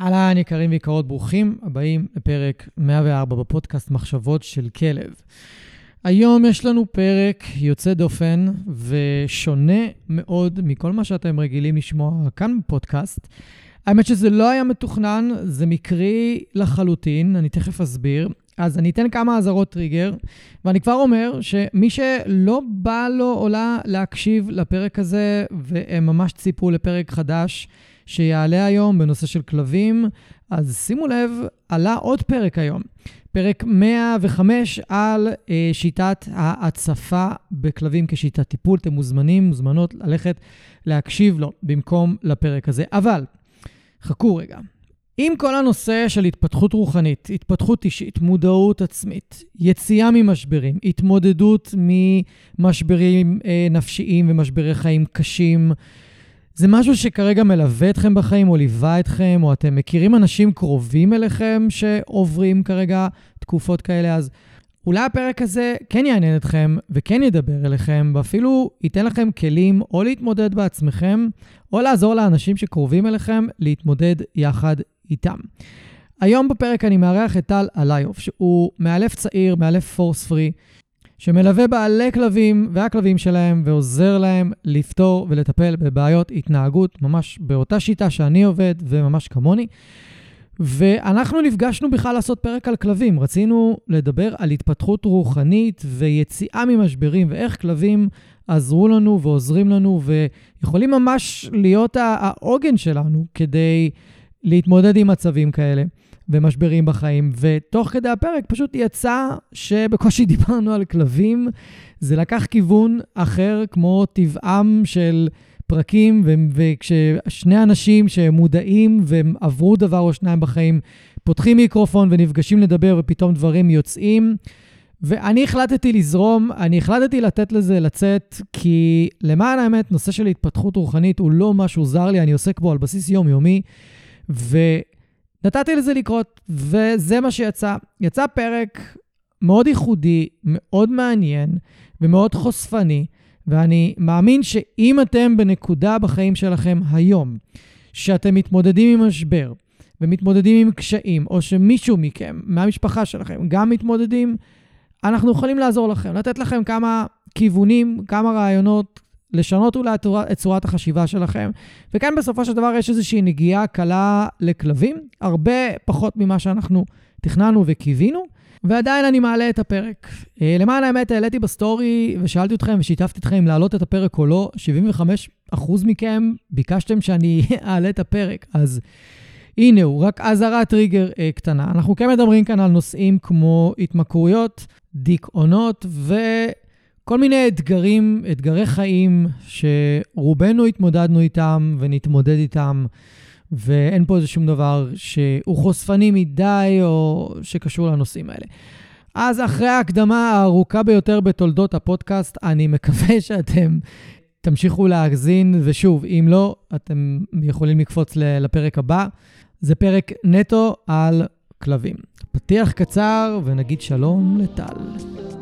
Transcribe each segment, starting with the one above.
אהלן, יקרים ויקרות, ברוכים הבאים לפרק 104 בפודקאסט מחשבות של כלב. היום יש לנו פרק יוצא דופן ושונה מאוד מכל מה שאתם רגילים לשמוע כאן בפודקאסט. האמת שזה לא היה מתוכנן, זה מקרי לחלוטין, אני תכף אסביר. אז אני אתן כמה אזהרות טריגר, ואני כבר אומר שמי שלא בא לו או לה להקשיב לפרק הזה, והם ממש ציפו לפרק חדש, שיעלה היום בנושא של כלבים. אז שימו לב, עלה עוד פרק היום, פרק 105 על אה, שיטת ההצפה בכלבים כשיטת טיפול. אתם מוזמנים, מוזמנות ללכת להקשיב לו במקום לפרק הזה. אבל, חכו רגע. עם כל הנושא של התפתחות רוחנית, התפתחות אישית, מודעות עצמית, יציאה ממשברים, התמודדות ממשברים אה, נפשיים ומשברי חיים קשים, זה משהו שכרגע מלווה אתכם בחיים, או ליווה אתכם, או אתם מכירים אנשים קרובים אליכם שעוברים כרגע תקופות כאלה, אז אולי הפרק הזה כן יעניין אתכם וכן ידבר אליכם, ואפילו ייתן לכם כלים או להתמודד בעצמכם, או לעזור לאנשים שקרובים אליכם להתמודד יחד איתם. היום בפרק אני מארח את טל עליוף, שהוא מאלף צעיר, מאלף פורס פרי, שמלווה בעלי כלבים והכלבים שלהם ועוזר להם לפתור ולטפל בבעיות התנהגות, ממש באותה שיטה שאני עובד וממש כמוני. ואנחנו נפגשנו בכלל לעשות פרק על כלבים. רצינו לדבר על התפתחות רוחנית ויציאה ממשברים ואיך כלבים עזרו לנו ועוזרים לנו ויכולים ממש להיות העוגן שלנו כדי להתמודד עם מצבים כאלה. ומשברים בחיים, ותוך כדי הפרק פשוט יצא שבקושי דיברנו על כלבים. זה לקח כיוון אחר, כמו טבעם של פרקים, וכששני אנשים שמודעים והם עברו דבר או שניים בחיים, פותחים מיקרופון ונפגשים לדבר ופתאום דברים יוצאים. ואני החלטתי לזרום, אני החלטתי לתת לזה לצאת, כי למען האמת, נושא של התפתחות רוחנית הוא לא משהו זר לי, אני עוסק בו על בסיס יומיומי, ו... נתתי לזה לקרות, וזה מה שיצא. יצא פרק מאוד ייחודי, מאוד מעניין ומאוד חושפני, ואני מאמין שאם אתם בנקודה בחיים שלכם היום, שאתם מתמודדים עם משבר ומתמודדים עם קשיים, או שמישהו מכם, מהמשפחה שלכם, גם מתמודדים, אנחנו יכולים לעזור לכם, לתת לכם כמה כיוונים, כמה רעיונות, לשנות אולי את צורת החשיבה שלכם. וכאן בסופו של דבר יש איזושהי נגיעה קלה לכלבים, הרבה פחות ממה שאנחנו תכננו וקיווינו, ועדיין אני מעלה את הפרק. אה, למען האמת, העליתי בסטורי ושאלתי אתכם ושיתפתי אתכם אם להעלות את הפרק או לא. 75% מכם ביקשתם שאני אעלה את הפרק, אז... הנה הוא, רק אזהרת טריגר אה, קטנה. אנחנו כן מדברים כאן על נושאים כמו התמכרויות, דיכאונות. כל מיני אתגרים, אתגרי חיים, שרובנו התמודדנו איתם ונתמודד איתם, ואין פה איזה שום דבר שהוא חושפני מדי או שקשור לנושאים האלה. אז אחרי ההקדמה הארוכה ביותר בתולדות הפודקאסט, אני מקווה שאתם תמשיכו להאזין, ושוב, אם לא, אתם יכולים לקפוץ לפרק הבא. זה פרק נטו על כלבים. פתיח קצר ונגיד שלום לטל.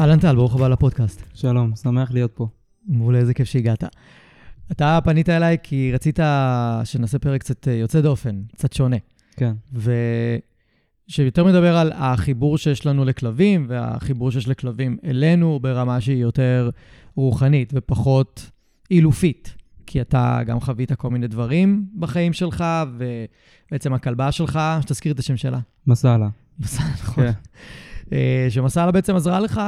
אהלן טל, ברוך הבא לפודקאסט. שלום, שמח להיות פה. מעולה, איזה כיף שהגעת. אתה פנית אליי כי רצית שנעשה פרק קצת אה, יוצא דופן, קצת שונה. כן. ושיותר מדבר על החיבור שיש לנו לכלבים, והחיבור שיש לכלבים אלינו ברמה שהיא יותר רוחנית ופחות אילופית. כי אתה גם חווית כל מיני דברים בחיים שלך, ובעצם הכלבה שלך, שתזכיר את השם שלה. מסאלה. מסאלה, נכון. אה, שמסאלה בעצם עזרה לך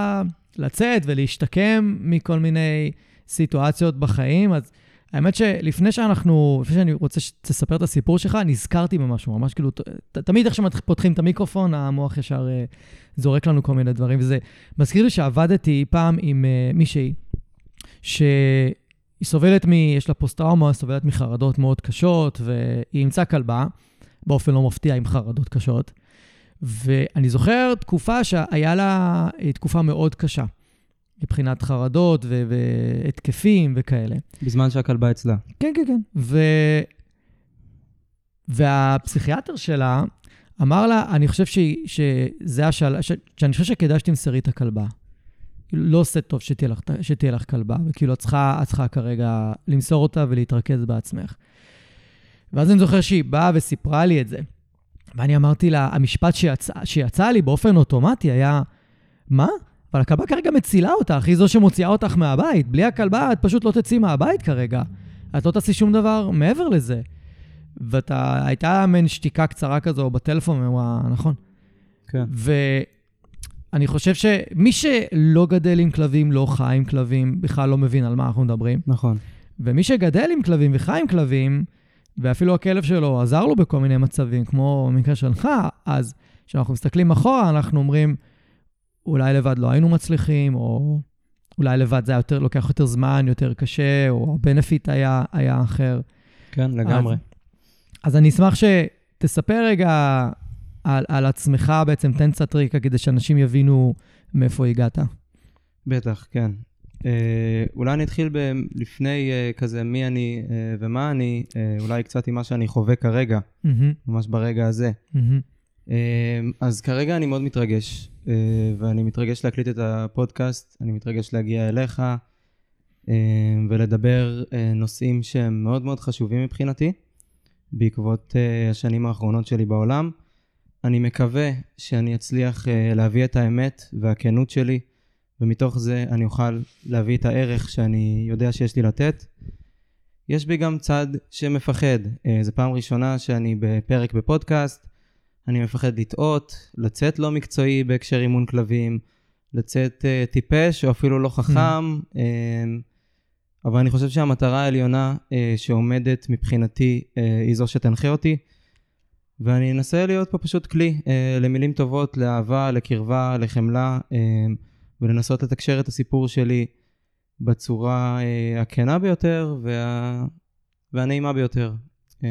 לצאת ולהשתקם מכל מיני סיטואציות בחיים. אז האמת שלפני שאנחנו, לפני שאני רוצה שתספר את הסיפור שלך, נזכרתי במשהו, ממש כאילו, ת, תמיד איך שפותחים את המיקרופון, המוח ישר uh, זורק לנו כל מיני דברים, וזה מזכיר לי שעבדתי פעם עם uh, מישהי, שהיא סובלת מ... יש לה פוסט-טראומה, סובלת מחרדות מאוד קשות, והיא אימצה כלבה, באופן לא מפתיע, עם חרדות קשות. ואני זוכר תקופה שהיה לה תקופה מאוד קשה. מבחינת חרדות ו- והתקפים וכאלה. בזמן שהכלבה אצלה. כן, כן, כן. ו... והפסיכיאטר שלה אמר לה, אני חושב ש... שזה השאלה, ש... שאני חושב שכדאי שתמסרי את הכלבה. לא עושה טוב שתהיה לך, שתהיה לך כלבה, וכאילו את צריכה, את צריכה כרגע למסור אותה ולהתרכז בעצמך. ואז אני זוכר שהיא באה וסיפרה לי את זה. ואני אמרתי לה, המשפט שיצא, שיצא לי באופן אוטומטי היה, מה? אבל הכלבה כרגע מצילה אותך, היא זו שמוציאה אותך מהבית. בלי הכלבה את פשוט לא תצאי מהבית כרגע. את לא תעשי שום דבר מעבר לזה. ואתה, הייתה מעין שתיקה קצרה כזו בטלפון, ואמרה, נכון. כן. ואני חושב שמי שלא גדל עם כלבים, לא חי עם כלבים, בכלל לא מבין על מה אנחנו מדברים. נכון. ומי שגדל עם כלבים וחי עם כלבים, ואפילו הכלב שלו עזר לו בכל מיני מצבים, כמו במקרה שלך, אז כשאנחנו מסתכלים אחורה, אנחנו אומרים, אולי לבד לא היינו מצליחים, או אולי לבד זה היה יותר, לוקח יותר זמן, יותר קשה, או הבנפיט היה, היה אחר. כן, לגמרי. אז, אז אני אשמח שתספר רגע על, על עצמך בעצם, תן קצת ריקה כדי שאנשים יבינו מאיפה הגעת. בטח, כן. אה, אולי אני אתחיל ב- לפני אה, כזה מי אני אה, ומה אני, אה, אולי קצת עם מה שאני חווה כרגע, Mm-hmm, ממש ברגע הזה. mm-hmm, אה, אז כרגע אני מאוד מתרגש, אה, ואני מתרגש להקליט את הפודקאסט, אני מתרגש להגיע אליך אה, ולדבר אה, נושאים שהם מאוד מאוד חשובים מבחינתי, בעקבות אה, השנים האחרונות שלי בעולם. אני מקווה שאני אצליח אה, להביא את האמת והכנות שלי, ומתוך זה אני אוכל להביא את הערך שאני יודע שיש לי לתת. יש בי גם צד שמפחד. אה, זו פעם ראשונה שאני בפרק בפודקאסט. אני מפחד לטעות, לצאת לא מקצועי בהקשר אימון כלבים, לצאת uh, טיפש או אפילו לא חכם, uh, אבל אני חושב שהמטרה העליונה uh, שעומדת מבחינתי uh, היא זו שתנחה אותי, ואני אנסה להיות פה פשוט כלי uh, למילים טובות, לאהבה, לקרבה, לחמלה, uh, ולנסות לתקשר את הסיפור שלי בצורה uh, הכנה ביותר וה... והנעימה ביותר. Uh,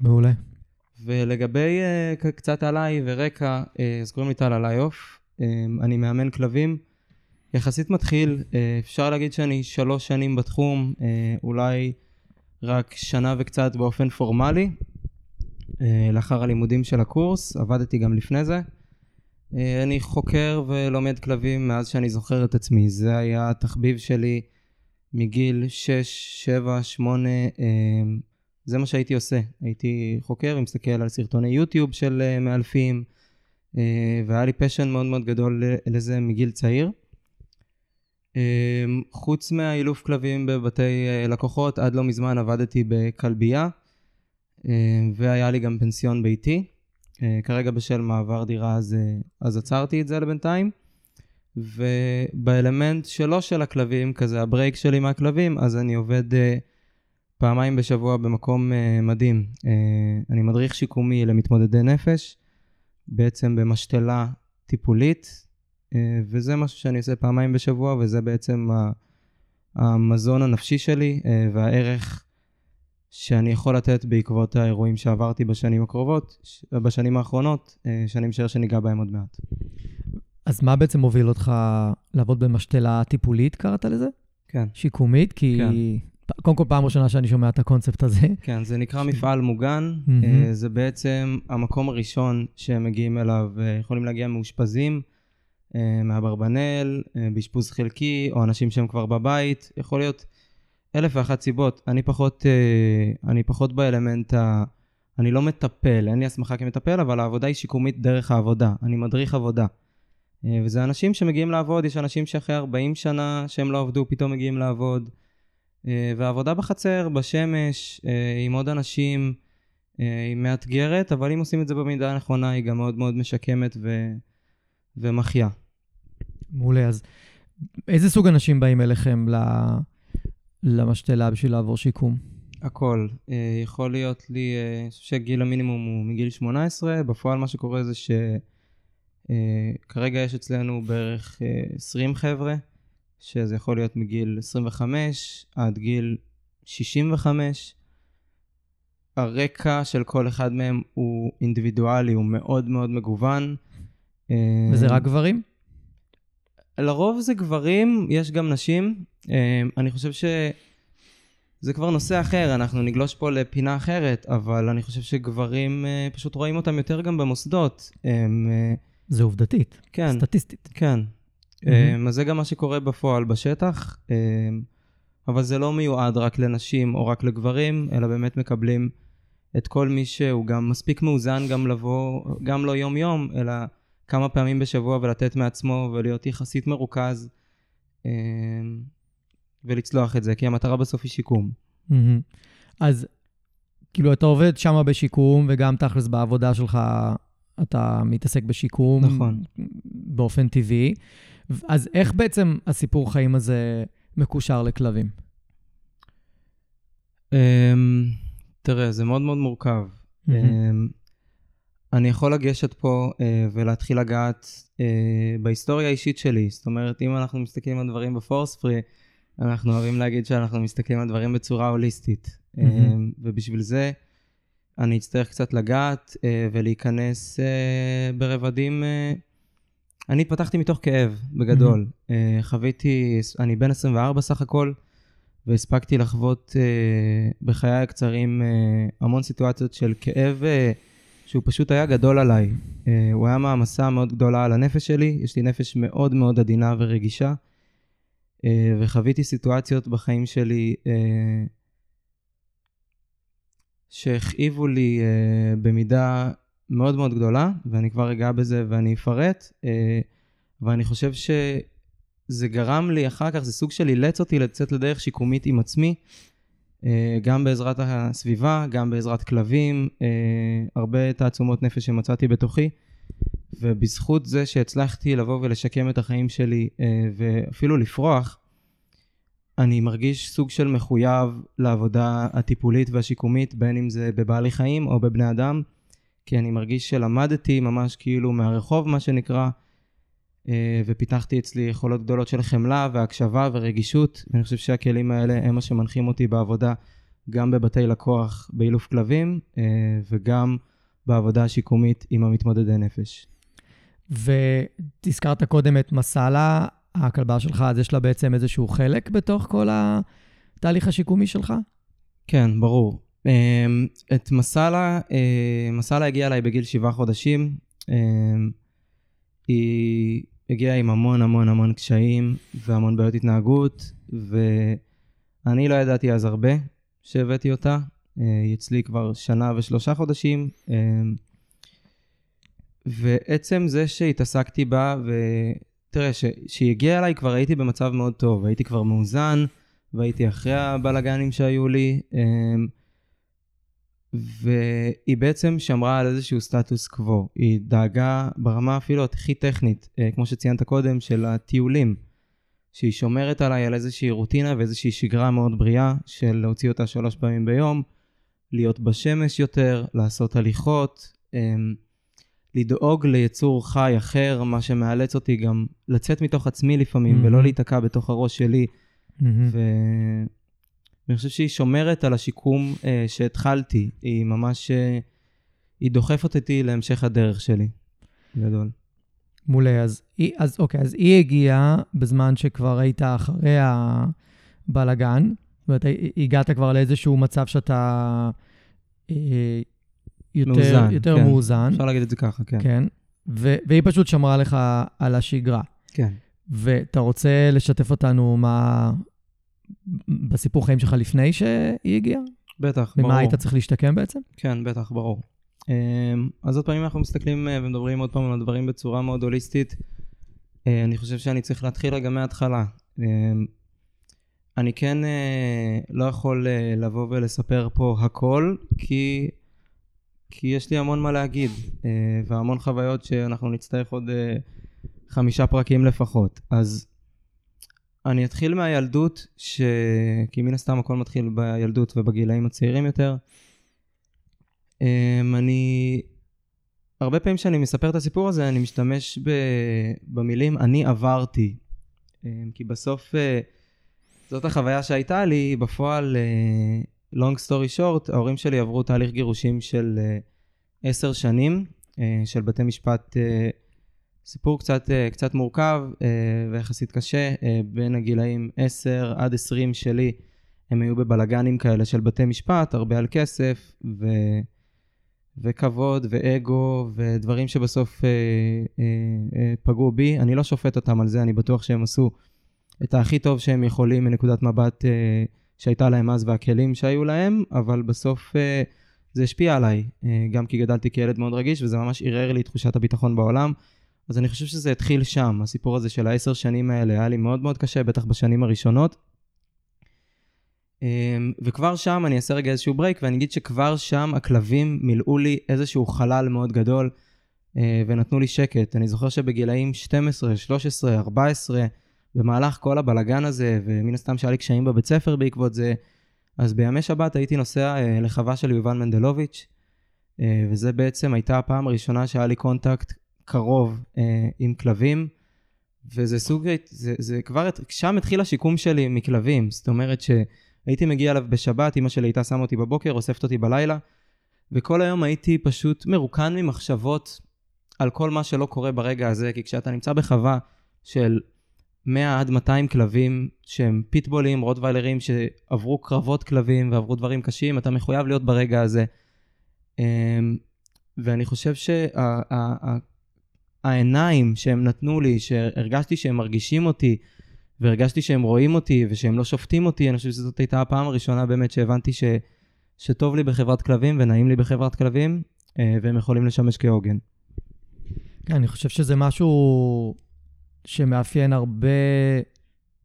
מעולה. ולגבי uh, קצת עליי ורקע, uh, אז קוראים לי טל עליוף, uh, אני מאמן כלבים, יחסית מתחיל, אפשר להגיד שאני שלוש שנים בתחום, אולי רק שנה וקצת באופן פורמלי, לאחר הלימודים של הקורס, עבדתי גם לפני זה. Uh, אני חוקר ולומד כלבים מאז שאני זוכר את עצמי, זה היה התחביב שלי מגיל 6, 7, 8, uh, זה מה שהייתי עושה. הייתי חוקר ומסתכל על סרטוני יוטיוב של uh, מאלפים, uh, והיה לי פשן מאוד מאוד גדול לזה מגיל צעיר. חוץ מהאילוף כלבים בבתי לקוחות, עד לא מזמן עבדתי בכלבייה, והיה לי גם פנסיון ביתי. Uh, כרגע בשל מעבר דירה אז, uh, אז עצרתי את זה לבינתיים. ובאלמנט שלו של הכלבים, כזה הברייק שלי מהכלבים, אז אני עובד... Uh, פעמיים בשבוע במקום uh, מדהים. Uh, אני מדריך שיקומי למתמודדי נפש, בעצם במשתלה טיפולית, uh, וזה משהו שאני עושה פעמיים בשבוע, וזה בעצם המזון הנפשי שלי uh, והערך שאני יכול לתת בעקבות האירועים שעברתי בשנים הקרובות, ש- בשנים האחרונות, uh, שאני משער שניגע בהם עוד מעט. אז מה בעצם מוביל אותך לעבוד במשתלה טיפולית, קראת לזה? כן. שיקומית? כי... כן. קודם כל, פעם ראשונה שאני שומע את הקונספט הזה. כן, זה נקרא מפעל מוגן. אה, זה בעצם המקום הראשון שהם מגיעים אליו, אה, יכולים להגיע מאושפזים, אה, מאברבנל, אה, באשפוז חלקי, או אנשים שהם כבר בבית, יכול להיות אלף ואחת סיבות. אני פחות, אה, אני פחות באלמנט ה... אני לא מטפל, אין לי הסמכה כמטפל, אבל העבודה היא שיקומית דרך העבודה. אני מדריך עבודה. אה, וזה אנשים שמגיעים לעבוד, יש אנשים שאחרי 40 שנה שהם לא עבדו, פתאום מגיעים לעבוד. אה, והעבודה בחצר, בשמש, עם עוד אנשים, היא מאתגרת, אבל אם עושים את זה במידה הנכונה, היא גם מאוד מאוד משקמת ו... ומחיה. מעולה, אז איזה סוג אנשים באים אליכם ל... למשתלה בשביל לעבור שיקום? הכל. אה, יכול להיות לי, אה, אני חושב שגיל המינימום הוא מגיל 18, בפועל מה שקורה זה שכרגע יש אצלנו בערך 20 חבר'ה, שזה יכול להיות מגיל 25 עד גיל 65. הרקע של כל אחד מהם הוא אינדיבידואלי, הוא מאוד מאוד מגוון. וזה רק גברים? לרוב זה גברים, יש גם נשים. אני חושב שזה כבר נושא אחר, אנחנו נגלוש פה לפינה אחרת, אבל אני חושב שגברים, פשוט רואים אותם יותר גם במוסדות. זה עובדתית, כן. סטטיסטית. כן. Mm-hmm. אז זה גם מה שקורה בפועל בשטח, אבל זה לא מיועד רק לנשים או רק לגברים, אלא באמת מקבלים את כל מי שהוא גם מספיק מאוזן גם לבוא, גם לא יום-יום, אלא כמה פעמים בשבוע ולתת מעצמו ולהיות יחסית מרוכז ולצלוח את זה, כי המטרה בסוף היא שיקום. Mm-hmm. אז כאילו אתה עובד שם בשיקום, וגם תכלס בעבודה שלך אתה מתעסק בשיקום. נכון. באופן טבעי. אז איך בעצם הסיפור חיים הזה מקושר לכלבים? Um, תראה, זה מאוד מאוד מורכב. Mm-hmm. Um, אני יכול לגשת פה uh, ולהתחיל לגעת uh, בהיסטוריה האישית שלי. זאת אומרת, אם אנחנו מסתכלים על דברים בפורס פרי, אנחנו אוהבים להגיד שאנחנו מסתכלים על דברים בצורה הוליסטית. Mm-hmm. ובשביל זה אני אצטרך קצת לגעת uh, ולהיכנס uh, ברבדים... Uh, אני התפתחתי מתוך כאב, בגדול. Mm-hmm. חוויתי, אני בן 24 סך הכל, והספקתי לחוות בחיי הקצרים המון סיטואציות של כאב שהוא פשוט היה גדול עליי. הוא היה מעמסה מאוד גדולה על הנפש שלי, יש לי נפש מאוד מאוד עדינה ורגישה, וחוויתי סיטואציות בחיים שלי uh, שהכאיבו לי uh, במידה מאוד מאוד גדולה, ואני כבר אגע בזה ואני אפרט, אה, ואני חושב שזה גרם לי אחר כך, זה סוג של אילץ אותי לצאת לדרך שיקומית עם עצמי, אה, גם בעזרת הסביבה, גם בעזרת כלבים, אה, הרבה תעצומות נפש שמצאתי בתוכי, ובזכות זה שהצלחתי לבוא ולשקם את החיים שלי ואפילו לפרוח, אני מרגיש סוג של מחויב לעבודה הטיפולית והשיקומית, בין אם זה בבעלי חיים או בבני אדם. כי אני מרגיש שלמדתי ממש כאילו מהרחוב, מה שנקרא, אה, ופיתחתי אצלי יכולות גדולות של חמלה והקשבה ורגישות, ואני חושב שהכלים האלה הם מה שמנחים אותי בעבודה, גם בבתי לקוח באילוף כלבים, אה, וגם בעבודה השיקומית עם המתמודדי נפש. ותזכרת קודם את מסאלה, הכלבה שלך, אז יש לה בעצם איזשהו חלק בתוך כל התהליך השיקומי שלך? כן, ברור. אמ, את מסאלה, אה, מסאלה הגיעה אליי בגיל שבעה חודשים. אמ, היא הגיעה עם המון המון המון קשיים והמון בעיות התנהגות, ואני לא ידעתי אז הרבה שהבאתי אותה. אה, היא אצלי כבר שנה ושלושה חודשים. אמ, ועצם זה שהתעסקתי בה, ותראה, כשהיא הגיעה אליי כבר הייתי במצב מאוד טוב, הייתי כבר מאוזן, והייתי אחרי הבלאגנים שהיו לי. והיא בעצם שמרה על איזשהו סטטוס קוו. היא דאגה ברמה אפילו הכי טכנית, אה, כמו שציינת קודם, של הטיולים. שהיא שומרת עליי על איזושהי רוטינה ואיזושהי שגרה מאוד בריאה של להוציא אותה שלוש פעמים ביום, להיות בשמש יותר, לעשות הליכות, אמ, לדאוג ליצור חי אחר, מה שמאלץ אותי גם לצאת מתוך עצמי לפעמים mm-hmm. ולא להיתקע בתוך הראש שלי. Mm-hmm. ואני חושב שהיא שומרת על השיקום אה, שהתחלתי. היא ממש, אה, היא דוחפת אותי להמשך הדרך שלי. גדול. מעולה, אז, אז אוקיי, אז היא הגיעה בזמן שכבר היית אחרי הבלגן, זאת אומרת, הגעת כבר לאיזשהו מצב שאתה אה, יותר מאוזן, יותר כן. מאוזן. אפשר להגיד את זה ככה, כן. כן, ו- והיא פשוט שמרה לך על השגרה. כן. ואתה רוצה לשתף אותנו מה, בסיפור חיים שלך לפני שהיא הגיעה? בטח, ברור. ומה היית צריך להשתקם בעצם? כן, בטח, ברור. אמ, אז עוד פעמים אנחנו מסתכלים אה, ומדברים עוד פעם על הדברים בצורה מאוד הוליסטית. אה, אני חושב שאני צריך להתחיל רגע מההתחלה. אני כן אה, לא יכול לבוא ולספר פה הכל, כי כי יש לי המון מה להגיד, אה, והמון חוויות שאנחנו נצטרך עוד אה, חמישה פרקים לפחות. אז אני אתחיל מהילדות, ש... כי מן הסתם הכל מתחיל בילדות ובגילאים הצעירים יותר. אמ, אני... הרבה פעמים כשאני מספר את הסיפור הזה, אני משתמש ב... במילים אני עברתי. אמ, כי בסוף אה, זאת החוויה שהייתה לי, בפועל, אה, long story short, ההורים שלי עברו תהליך גירושים של אה, עשר שנים, של בתי משפט סיפור קצת, אה, קצת מורכב אה, ויחסית קשה, אה, בין הגילאים 10 עד 20 שלי, הם היו בבלגנים כאלה של בתי משפט, הרבה על כסף, ו... וכבוד ואגו ודברים שבסוף אה, אה, אה, פגעו בי. אני לא שופט אותם על זה, אני בטוח שהם עשו את הכי טוב שהם יכולים מנקודת מבט אה, שהייתה להם אז והכלים שהיו להם, אבל בסוף אה, זה השפיע עליי, אה, גם כי גדלתי כילד מאוד רגיש וזה ממש ערער לי תחושת הביטחון בעולם. אז אני חושב שזה התחיל שם, הסיפור הזה של העשר שנים האלה היה לי מאוד מאוד קשה, בטח בשנים הראשונות. אמ, וכבר שם אני אעשה רגע איזשהו ברייק ואני אגיד שכבר שם הכלבים מילאו לי איזשהו חלל מאוד גדול אה, ונתנו לי שקט. אני זוכר שבגילאים 12, 13, 14, במהלך כל הבלגן הזה, ומן הסתם שהיה לי קשיים בבית ספר בעקבות זה, אז בימי שבת הייתי נוסע אה, לחווה של יובל מנדלוביץ', אה, וזה בעצם הייתה הפעם הראשונה שהיה לי קונטקט קרוב אה, עם כלבים, וזה סוג, זה, זה כבר, שם התחיל השיקום שלי מכלבים, זאת אומרת שהייתי מגיע אליו בשבת, אמא שלי הייתה שמה אותי בבוקר, אוספת אותי בלילה, וכל היום הייתי פשוט מרוקן ממחשבות על כל מה שלא קורה ברגע הזה, כי כשאתה נמצא בחווה של 100 עד 200 כלבים שהם פיטבולים, רוטוויילרים, שעברו קרבות כלבים ועברו דברים קשים, אתה מחויב להיות ברגע הזה. אמ, ואני חושב שה... העיניים שהם נתנו לי, שהרגשתי שהם מרגישים אותי, והרגשתי שהם רואים אותי ושהם לא שופטים אותי, אני חושב שזאת הייתה הפעם הראשונה באמת שהבנתי ש, שטוב לי בחברת כלבים ונעים לי בחברת כלבים, אה, והם יכולים לשמש כעוגן. כן, אני חושב שזה משהו שמאפיין הרבה,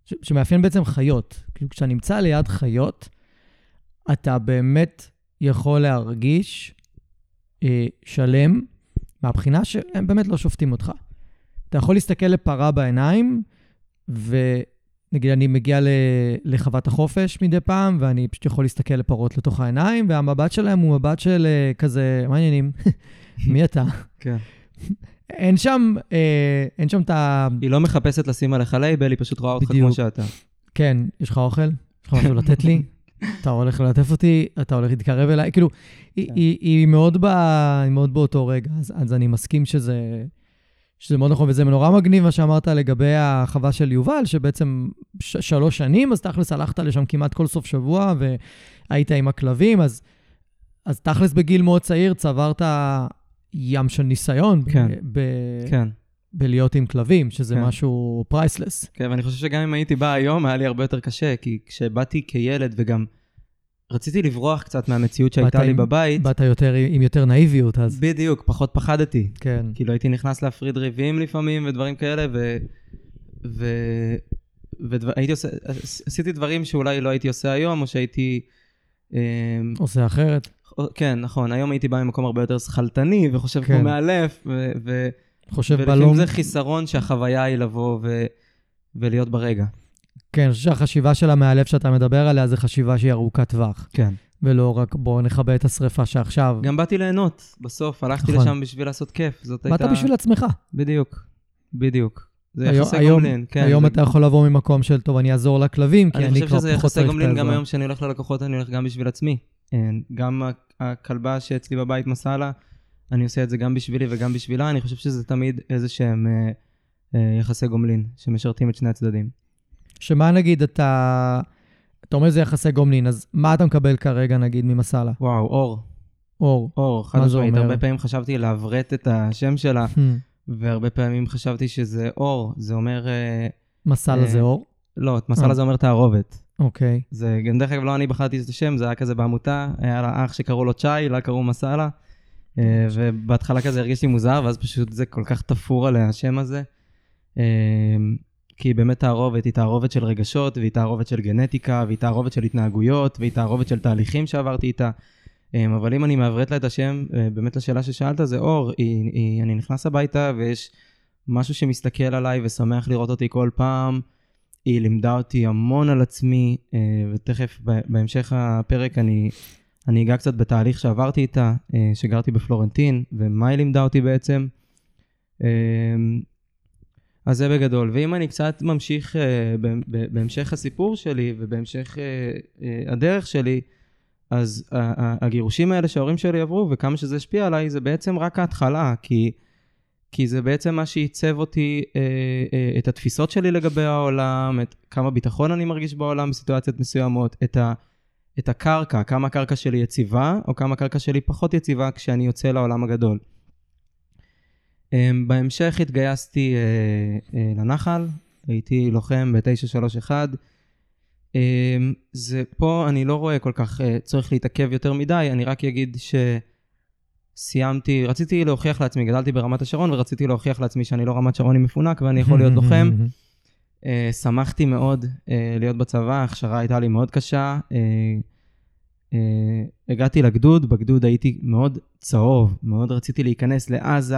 ש, שמאפיין בעצם חיות. כאילו, כשאתה נמצא ליד חיות, אתה באמת יכול להרגיש אה, שלם, מהבחינה שהם באמת לא שופטים אותך. אתה יכול להסתכל לפרה בעיניים, ונגיד אני מגיע לחוות החופש מדי פעם, ואני פשוט יכול להסתכל לפרות לתוך העיניים, והמבט שלהם הוא מבט של אה, כזה, מה העניינים? מי אתה? כן. אין שם, אה, אין שם את ה... היא לא מחפשת לשים עליך לייבל, היא פשוט רואה אותך כמו שאתה. כן, יש לך אוכל? יש לך משהו לתת לי? אתה הולך ללטף אותי, אתה הולך להתקרב אליי, כאילו, היא, כן. היא, היא, מאוד ב, היא מאוד באותו רגע, אז, אז אני מסכים שזה, שזה מאוד נכון, וזה נורא מגניב מה שאמרת לגבי החווה של יובל, שבעצם ש, שלוש שנים, אז תכלס הלכת לשם כמעט כל סוף שבוע, והיית עם הכלבים, אז, אז תכלס בגיל מאוד צעיר צברת ים של ניסיון. כן, ב, כן. בלהיות עם כלבים, שזה כן. משהו פרייסלס. כן, ואני חושב שגם אם הייתי בא היום, היה לי הרבה יותר קשה, כי כשבאתי כילד וגם רציתי לברוח קצת מהמציאות שהייתה לי עם, בבית. באת יותר עם יותר נאיביות אז. בדיוק, פחות פחדתי. כן. כאילו הייתי נכנס להפריד ריבים לפעמים ודברים כאלה, ו... ו... והייתי עושה, עשיתי דברים שאולי לא הייתי עושה היום, או שהייתי... אמ, עושה אחרת. כן, נכון. היום הייתי בא ממקום הרבה יותר שכלתני, וחושב כן. כמו מאלף, ו... ו... חושב בלום. ולפעמים זה חיסרון שהחוויה היא לבוא ו... ולהיות ברגע. כן, אני חושב שהחשיבה של המאלף שאתה מדבר עליה זה חשיבה שהיא ארוכת טווח. כן. ולא רק בואו נכבה את השריפה שעכשיו. גם באתי ליהנות, בסוף, הלכתי נכון. לשם בשביל לעשות כיף, זאת הייתה... באת בשביל עצמך. בדיוק, בדיוק. זה היום, יחסי גומלין, כן. היום זה... אתה יכול לבוא ממקום של, טוב, אני אעזור לכלבים, כי אני, אני כבר פחות צריך את העזרה. אני חושב שזה יחסי גומלין, גם היום כשאני הולך ללקוחות, אני הולך גם בשביל עצמי. גם הכלבה שאצלי בבית מסאלה, אני עושה את זה גם בשבילי וגם בשבילה, אני חושב שזה תמיד איזה שהם אה, אה, יחסי גומלין, שמשרתים את שני הצדדים. שמה נגיד אתה, אתה אומר זה יחסי גומלין, אז מה אתה מקבל כרגע נגיד ממסאלה? וואו, אור. אור. אור, חד משמעית. הרבה פעמים חשבתי לעברת את השם שלה, hmm. והרבה פעמים חשבתי שזה אור, זה אומר... אה, מסאלה זה אור? לא, מסאלה זה אומר תערובת. אוקיי. זה, גם דרך אגב לא אני בחרתי את השם, זה היה כזה בעמותה, היה לה אח שקראו לו צ'אי, לה קראו מסאלה. אה, ובהתחלה כזה הרגיש לי מוזר, ואז פשוט זה כל כך תפור עליה, השם הזה. אה, כי באמת תערובת, היא תערובת של רגשות, והיא תערובת של גנטיקה, והיא תערובת של התנהגויות, והיא תערובת של תהליכים שעברתי איתה. אמ, אבל אם אני מעברת לה את השם, אה, באמת לשאלה ששאלת, זה אור. היא, היא, אני נכנס הביתה ויש משהו שמסתכל עליי ושמח לראות אותי כל פעם. היא לימדה אותי המון על עצמי, אה, ותכף בהמשך הפרק אני, אני אגע קצת בתהליך שעברתי איתה, אה, שגרתי בפלורנטין, ומה היא לימדה אותי בעצם. אמ, אז זה בגדול. ואם אני קצת ממשיך בהמשך הסיפור שלי ובהמשך הדרך שלי, אז הגירושים האלה שההורים שלי עברו, וכמה שזה השפיע עליי, זה בעצם רק ההתחלה, כי, כי זה בעצם מה שעיצב אותי, אה, אה, את התפיסות שלי לגבי העולם, את כמה ביטחון אני מרגיש בעולם בסיטואציות מסוימות, את, ה, את הקרקע, כמה הקרקע שלי יציבה, או כמה הקרקע שלי פחות יציבה כשאני יוצא לעולם הגדול. אה, בהמשך התגייסתי אה, אה, לנחל, הייתי לוחם ב-931, אמ, זה פה אני לא רואה כל כך אה, צורך להתעכב יותר מדי, אני רק אגיד שסיימתי, רציתי להוכיח לעצמי, גדלתי ברמת השרון ורציתי להוכיח לעצמי שאני לא רמת שרון עם מפונק ואני יכול להיות לוחם. אה, שמחתי מאוד אה, להיות בצבא, ההכשרה הייתה לי מאוד קשה. הגעתי לגדוד, בגדוד הייתי מאוד צהוב, מאוד רציתי להיכנס לעזה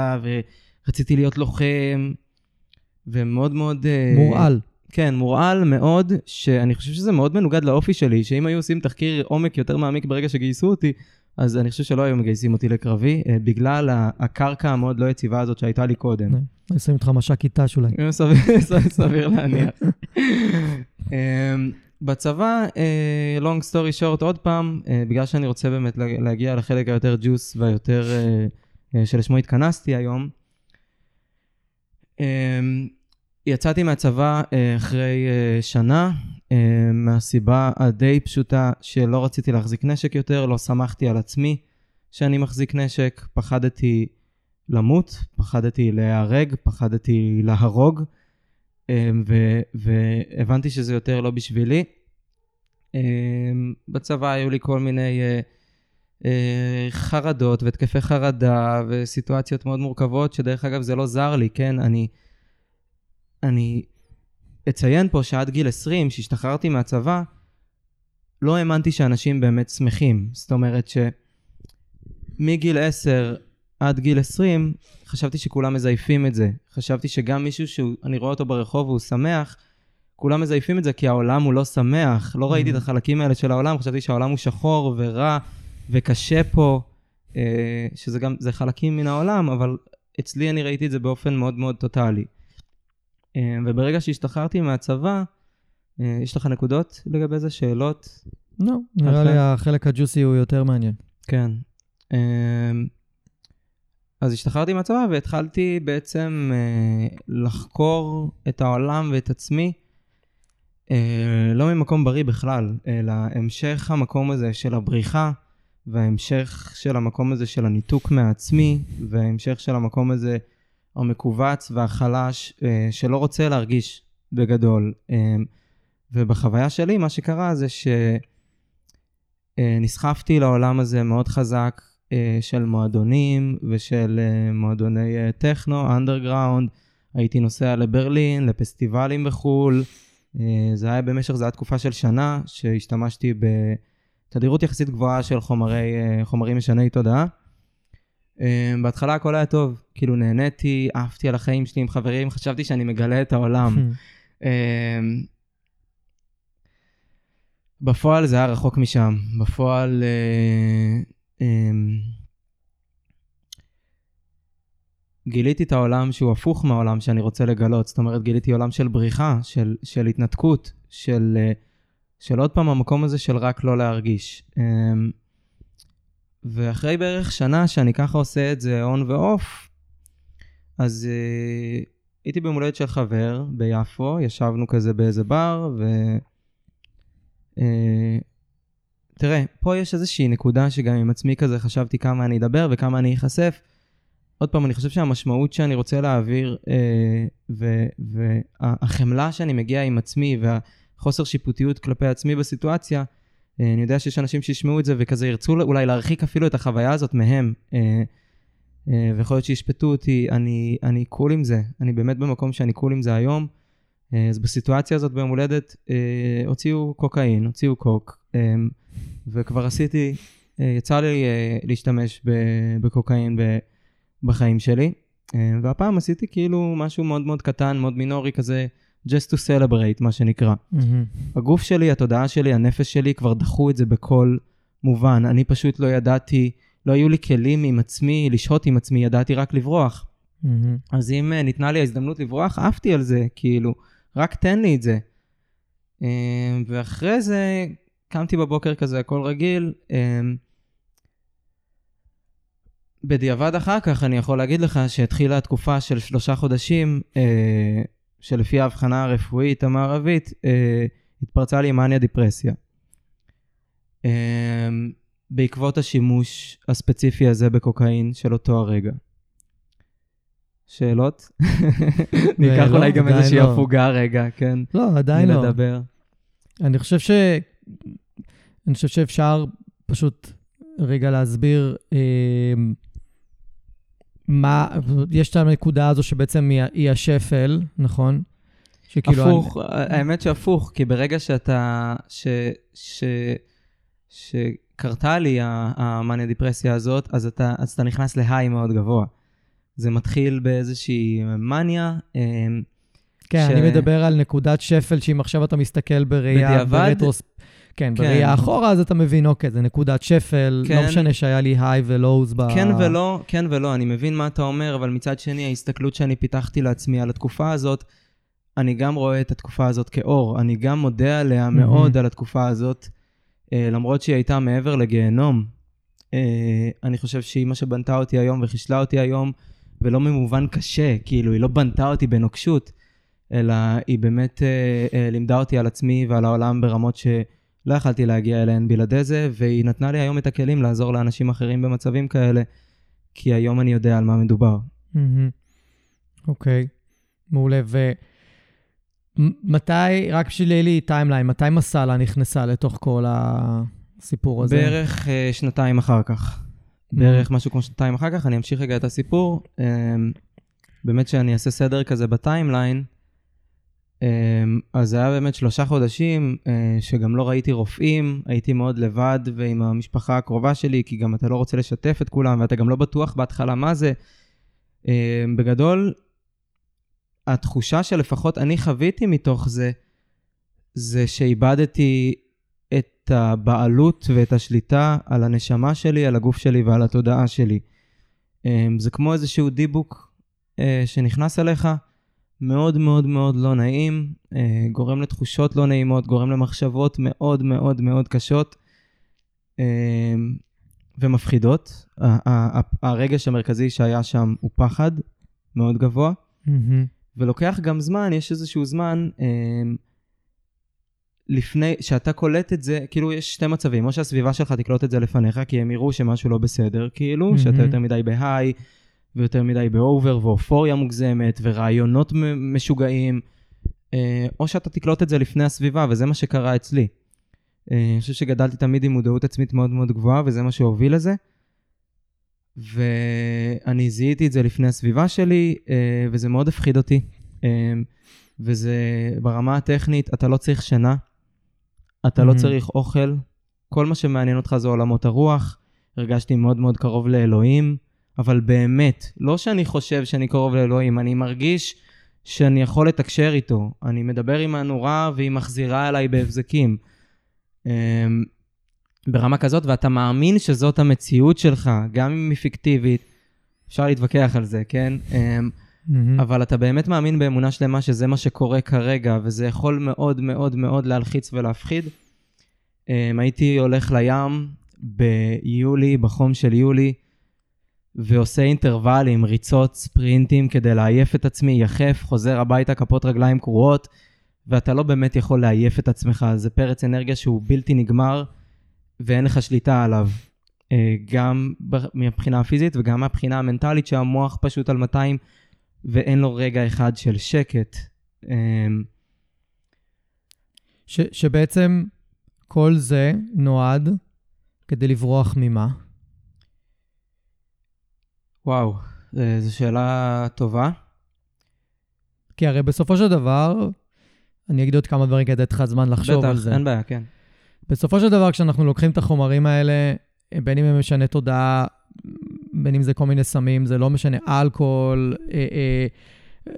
ורציתי להיות לוחם, ומאוד מאוד... מורעל. כן, מורעל מאוד, שאני חושב שזה מאוד מנוגד לאופי שלי, שאם היו עושים תחקיר עומק יותר מעמיק ברגע שגייסו אותי, אז אני חושב שלא היו מגייסים אותי לקרבי, אה, בגלל הקרקע המאוד לא יציבה הזאת שהייתה לי קודם. אני אשים אותך מש"ק אית"ש אולי. סביר להניח. אמ, בצבא, אה, long story short, עוד פעם, אה, בגלל שאני רוצה באמת להגיע לחלק היותר ג'וס והיותר שלשמו התכנסתי היום, אמ, יצאתי מהצבא אה, אחרי אה, שנה, אה, מהסיבה הדי פשוטה שלא רציתי להחזיק נשק יותר, לא שמחתי על עצמי שאני מחזיק נשק, פחדתי למות, פחדתי להיהרג, פחדתי להרוג, והבנתי שזה יותר לא בשבילי. בצבא היו לי כל מיני חרדות והתקפי חרדה וסיטואציות מאוד מורכבות, שדרך אגב זה לא זר לי, כן? אני... אני אציין פה שעד גיל 20, שהשתחררתי מהצבא, לא האמנתי שאנשים באמת שמחים. זאת אומרת שמגיל 10 עד גיל 20, חשבתי שכולם מזייפים את זה. חשבתי שגם מישהו שאני רואה אותו ברחוב והוא שמח, כולם מזייפים את זה כי העולם הוא לא שמח. לא ראיתי את mm-hmm. החלקים האלה של העולם, חשבתי שהעולם הוא שחור ורע וקשה פה, אה, שזה גם, זה חלקים מן העולם, אבל אצלי אני ראיתי את זה באופן מאוד מאוד טוטאלי. אה, וברגע שהשתחררתי מהצבא, אה, יש לך נקודות לגבי זה? שאלות? לא, נראה לי החלק הג'וסי הוא יותר מעניין. כן. אה, אז השתחררתי מהצבא והתחלתי בעצם לחקור את העולם ואת עצמי, לא ממקום בריא בכלל, אלא המשך המקום הזה של הבריחה, וההמשך של המקום הזה של הניתוק מעצמי, וההמשך של המקום הזה המכווץ והחלש אה, שלא רוצה להרגיש בגדול. אה, ובחוויה שלי מה שקרה זה שנסחפתי לעולם הזה מאוד חזק אה, של מועדונים ושל מועדוני טכנו, אנדרגראונד. הייתי נוסע לברלין, לפסטיבלים בחו"ל. זה היה במשך, זו הייתה תקופה של שנה שהשתמשתי בתדירות יחסית גבוהה של חומרי, חומרים משני תודעה. Um, בהתחלה הכל היה טוב, כאילו נהניתי, עפתי על החיים שלי עם חברים, חשבתי שאני מגלה את העולם. um, בפועל זה היה רחוק משם. בפועל... Uh, um, גיליתי את העולם שהוא הפוך מהעולם שאני רוצה לגלות. זאת אומרת, גיליתי עולם של בריחה, של, של התנתקות, של, uh, של עוד פעם המקום הזה של רק לא להרגיש. ואחרי בערך שנה שאני ככה עושה את זה און ואוף, אז uh, הייתי ביום הולדת של חבר ביפו, ישבנו כזה באיזה בר, ו... Uh, תראה, פה יש איזושהי נקודה שגם עם עצמי כזה חשבתי כמה אני אדבר וכמה אני אחשף. עוד פעם, אני חושב שהמשמעות שאני רוצה להעביר, uh, והחמלה שאני מגיע עם עצמי, והחוסר שיפוטיות כלפי עצמי בסיטואציה, אה, אני יודע שיש אנשים שישמעו את זה וכזה ירצו אולי להרחיק אפילו את החוויה הזאת מהם, אה, אה, ויכול להיות שישפטו אותי, אני, אני קול עם זה, אני באמת במקום שאני קול עם זה היום. אז בסיטואציה הזאת ביום הולדת הוציאו קוקאין, הוציאו קוק, וכבר עשיתי אה, יצא לי אה, להשתמש בקוקאין בחיים שלי, אה, והפעם עשיתי כאילו משהו מאוד מאוד קטן, מאוד מינורי כזה, just to celebrate, מה שנקרא. מהמם. הגוף שלי, התודעה שלי, הנפש שלי, כבר דחו את זה בכל מובן. אני פשוט לא ידעתי, לא היו לי כלים עם עצמי, לשהות עם עצמי, ידעתי רק לברוח. מהמם. אז אם אה, ניתנה לי ההזדמנות לברוח, עפתי על זה, כאילו, רק תן לי את זה. אה, ואחרי זה, קמתי בבוקר כזה, הכל רגיל. אה, בדיעבד אחר כך, אני יכול להגיד לך שהתחילה התקופה של שלושה חודשים, אה, שלפי ההבחנה הרפואית המערבית, אה, התפרצה לי מאניה דיפרסיה. אה, בעקבות השימוש הספציפי הזה בקוקאין של אותו הרגע. שאלות? אני אקח לא, אולי גם איזושהי לא. הפוגה רגע, כן? לא, עדיין לא. לדבר. אני חושב ש... אני חושב שאפשר פשוט רגע להסביר אה, מה... יש את הנקודה הזו שבעצם היא, השפל, נכון? שכאילו... הפוך, האמת שהפוך, כי ברגע שאתה, ש, ש, שקרתה לי המאניה דיפרסיה הזאת, אז אתה, אז אתה נכנס להיי מאוד גבוה. זה מתחיל באיזושהי מניה, אמ, כן, ש- אני מדבר על נקודת שפל שאם עכשיו אתה מסתכל בראייה... בדיעבד? ברטרוס... כן, כן. בראייה אחורה, אז אתה מבין, אוקיי, זה נקודת שפל, כן. לא משנה שהיה לי היי ולואוז ב... כן ולא, כן ולא, אני מבין מה אתה אומר, אבל מצד שני, ההסתכלות שאני פיתחתי לעצמי על התקופה הזאת, אני גם רואה את התקופה הזאת כאור. אני גם מודה עליה. מאוד על התקופה הזאת, אה, למרות שהיא הייתה מעבר לגיהנום. אה, אני חושב שהיא מה שבנתה אותי היום וחישלה אותי היום, ולא במובן קשה, כאילו, היא לא בנתה אותי בנוקשות, אלא היא באמת אה, לימדה אותי על עצמי ועל העולם ברמות שלא יכלתי להגיע אליהן בלעדי זה, והיא נתנה לי היום את הכלים לעזור לאנשים אחרים במצבים כאלה, כי היום אני יודע על מה מדובר. אוקיי, מעולה. ומתי, רק בשביל לי timeline, מתי מסאלה נכנסה לתוך כל הסיפור הזה? בערך אה, שנתיים אחר כך. בערך משהו כמו שנתיים אחר כך, אני אמשיך רגע את הסיפור. אמ, באמת שאני אעשה סדר כזה בטיימליין. אמ, אז זה היה באמת שלושה חודשים אה, שגם לא ראיתי רופאים, הייתי מאוד לבד ועם המשפחה הקרובה שלי, כי גם אתה לא רוצה לשתף את כולם ואתה גם לא בטוח בהתחלה מה זה. אמ, בגדול, התחושה שלפחות אני חוויתי מתוך זה, זה שאיבדתי את הבעלות ואת השליטה על הנשמה שלי, על הגוף שלי ועל התודעה שלי. אמ, זה כמו איזשהו דיבוק אה, שנכנס אליך, מאוד מאוד מאוד לא נעים, אה, גורם לתחושות לא נעימות, גורם למחשבות מאוד מאוד מאוד קשות אמ, ומפחידות. הרגש המרכזי שהיה שם הוא פחד מאוד גבוה. ולוקח גם זמן, יש איזשהו זמן אמ, לפני שאתה קולט את זה, כאילו יש שתי מצבים, או שהסביבה שלך תקלוט את זה לפניך, כי הם יראו שמשהו לא בסדר, כאילו. שאתה יותר מדי בהיי, ויותר מדי באובר, ואופוריה מוגזמת, ורעיונות משוגעים, אה, או שאתה תקלוט את זה לפני הסביבה, וזה מה שקרה אצלי. אה, אני חושב שגדלתי תמיד עם מודעות עצמית מאוד מאוד גבוהה, וזה מה שהוביל לזה. ואני זיהיתי את זה לפני הסביבה שלי, אה, וזה מאוד הפחיד אותי. וזה ברמה הטכנית, אתה לא צריך שינה, אתה לא Mhm. צריך אוכל, כל מה שמעניין אותך זה עולמות הרוח. הרגשתי מאוד מאוד קרוב לאלוהים, אבל באמת, לא שאני חושב שאני קרוב לאלוהים, אני מרגיש שאני יכול לתקשר איתו. אני מדבר עם הנורה והיא מחזירה אליי בהבזקים. אמ, ברמה כזאת, ואתה מאמין שזאת המציאות שלך, גם אם היא פיקטיבית. אפשר להתווכח על זה, כן? אמ, מהמם. אבל אתה באמת מאמין באמונה שלמה שזה מה שקורה כרגע, וזה יכול מאוד מאוד מאוד להלחיץ ולהפחיד. Um, הייתי הולך לים ביולי, בחום של יולי, ועושה אינטרוולים, ריצות, ספרינטים כדי לעייף את עצמי, יחף, חוזר הביתה, כפות רגליים קרועות, ואתה לא באמת יכול לעייף את עצמך. זה פרץ אנרגיה שהוא בלתי נגמר, ואין לך שליטה עליו. Uh, גם מהבחינה הפיזית וגם מהבחינה המנטלית, שהמוח פשוט על 200 ואין לו רגע אחד של שקט. אמ, ש, שבעצם כל זה נועד כדי לברוח ממה? וואו, אה, זו שאלה טובה. כי הרי בסופו של דבר, אני אגיד עוד כמה דברים כדי לתת לך זמן לחשוב על בטח, זה. אין בעיה, כן. בסופו של דבר, כשאנחנו לוקחים את החומרים האלה, בין אם הם משנה תודעה, בין אם זה כל מיני סמים, זה לא משנה, אלכוהול, אה,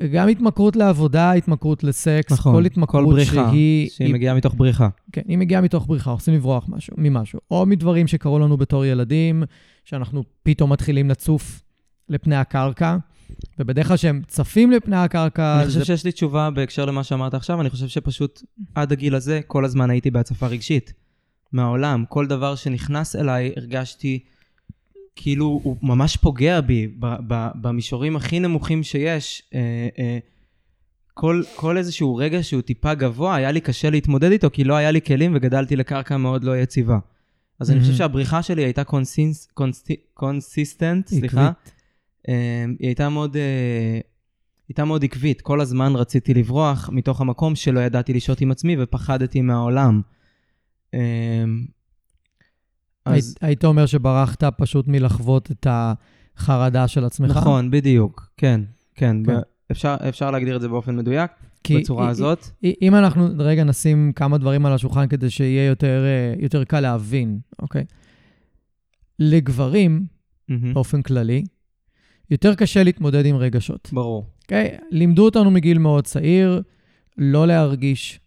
אה, גם התמכרות לעבודה, התמכרות לסקס, נכון, כל התמכרות כל בריחה, שהיא... שהיא היא- מגיעה מתוך בריחה. כן, היא מגיעה מתוך בריחה, רוצים לברוח משהו, ממשהו. או מדברים שקרו לנו בתור ילדים, שאנחנו פתאום מתחילים לצוף לפני הקרקע, ובדרך כלל כשהם צפים לפני הקרקע, אני חושב זה... שיש לי תשובה בהקשר למה שאמרת עכשיו, אני חושב שפשוט עד הגיל הזה, כל הזמן הייתי בהצפה רגשית מהעולם. כל דבר שנכנס אליי, הרגשתי כאילו הוא ממש פוגע בי במישורים הכי נמוכים שיש. אה, אה, כל, כל איזשהו רגע שהוא טיפה גבוה, היה לי קשה להתמודד איתו, כי לא היה לי כלים וגדלתי לקרקע מאוד לא יציבה. אז אני חושב. שהבריחה שלי הייתה consis, consi, consistent, סליחה. עקבית. אה, היא הייתה מאוד, אה, הייתה מאוד עקבית. כל הזמן רציתי לברוח מתוך המקום שלא ידעתי לשהות עם עצמי ופחדתי מהעולם. אה, אז היית- אומר שברחת פשוט מלחוות את החרדה של עצמך? נכון, בדיוק, כן, כן. כן. אפשר, אפשר להגדיר את זה באופן מדויק, בצורה הזאת. אם אנחנו רגע נשים כמה דברים על השולחן כדי שיהיה יותר, אה, יותר קל להבין, אוקיי? לגברים, מהמם. באופן כללי, יותר קשה להתמודד עם רגשות. ברור. אוקיי? לימדו אותנו מגיל מאוד צעיר לא להרגיש.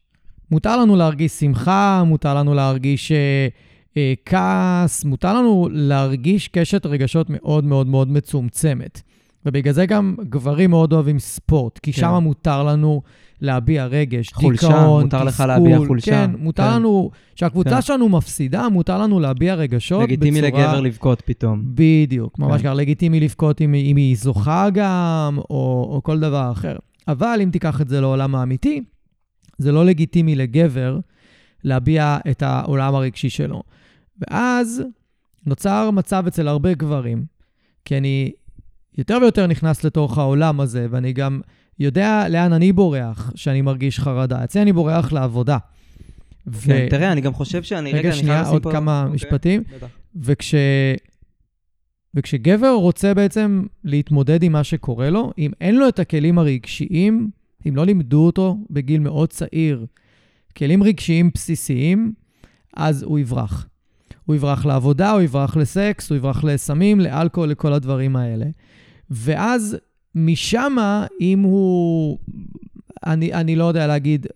מותר לנו להרגיש שמחה, מותר לנו להרגיש אה, אה, כעס, מותר לנו להרגיש קשת רגשות מאוד מאוד מאוד מצומצמת. ובגלל זה גם גברים מאוד אוהבים ספורט, כי כן. שם מותר לנו להביע רגש, חולשה, דיכאון, מותר לך תסכול. להביע חולשה. כן, מותר כן. לנו, כשהקבוצה כן. שלנו מפסידה, מותר לנו להביע רגשות לגיטימי בצורה... לגבר לבכות פתאום. בדיוק, ממש כן. ככה, לגיטימי לבכות אם, אם היא זוכה גם, או, או כל דבר אחר. אבל אם תיקח את זה לעולם האמיתי, זה לא לגיטימי לגבר להביע את העולם הרגשי שלו. ואז נוצר מצב אצל הרבה גברים, כי אני יותר ויותר נכנס לתוך העולם הזה, ואני גם יודע לאן אני בורח כשאני מרגיש חרדה. אצלי אני בורח לעבודה. ו- כן, תראה, אני גם חושב שאני... רגע, חייב שנייה, עוד פה- כמה אוקיי, משפטים. בטח. וכש... וכשגבר רוצה בעצם להתמודד עם מה שקורה לו, אם אין לו את הכלים הרגשיים, אם לא לימדו אותו בגיל מאוד צעיר, כלים רגשיים בסיסיים, אז הוא יברח. הוא יברח לעבודה, הוא יברח לסקס, הוא יברח לסמים, לאלכוהול, לכל הדברים האלה. ואז משמה, אם הוא... אני, אני לא יודע להגיד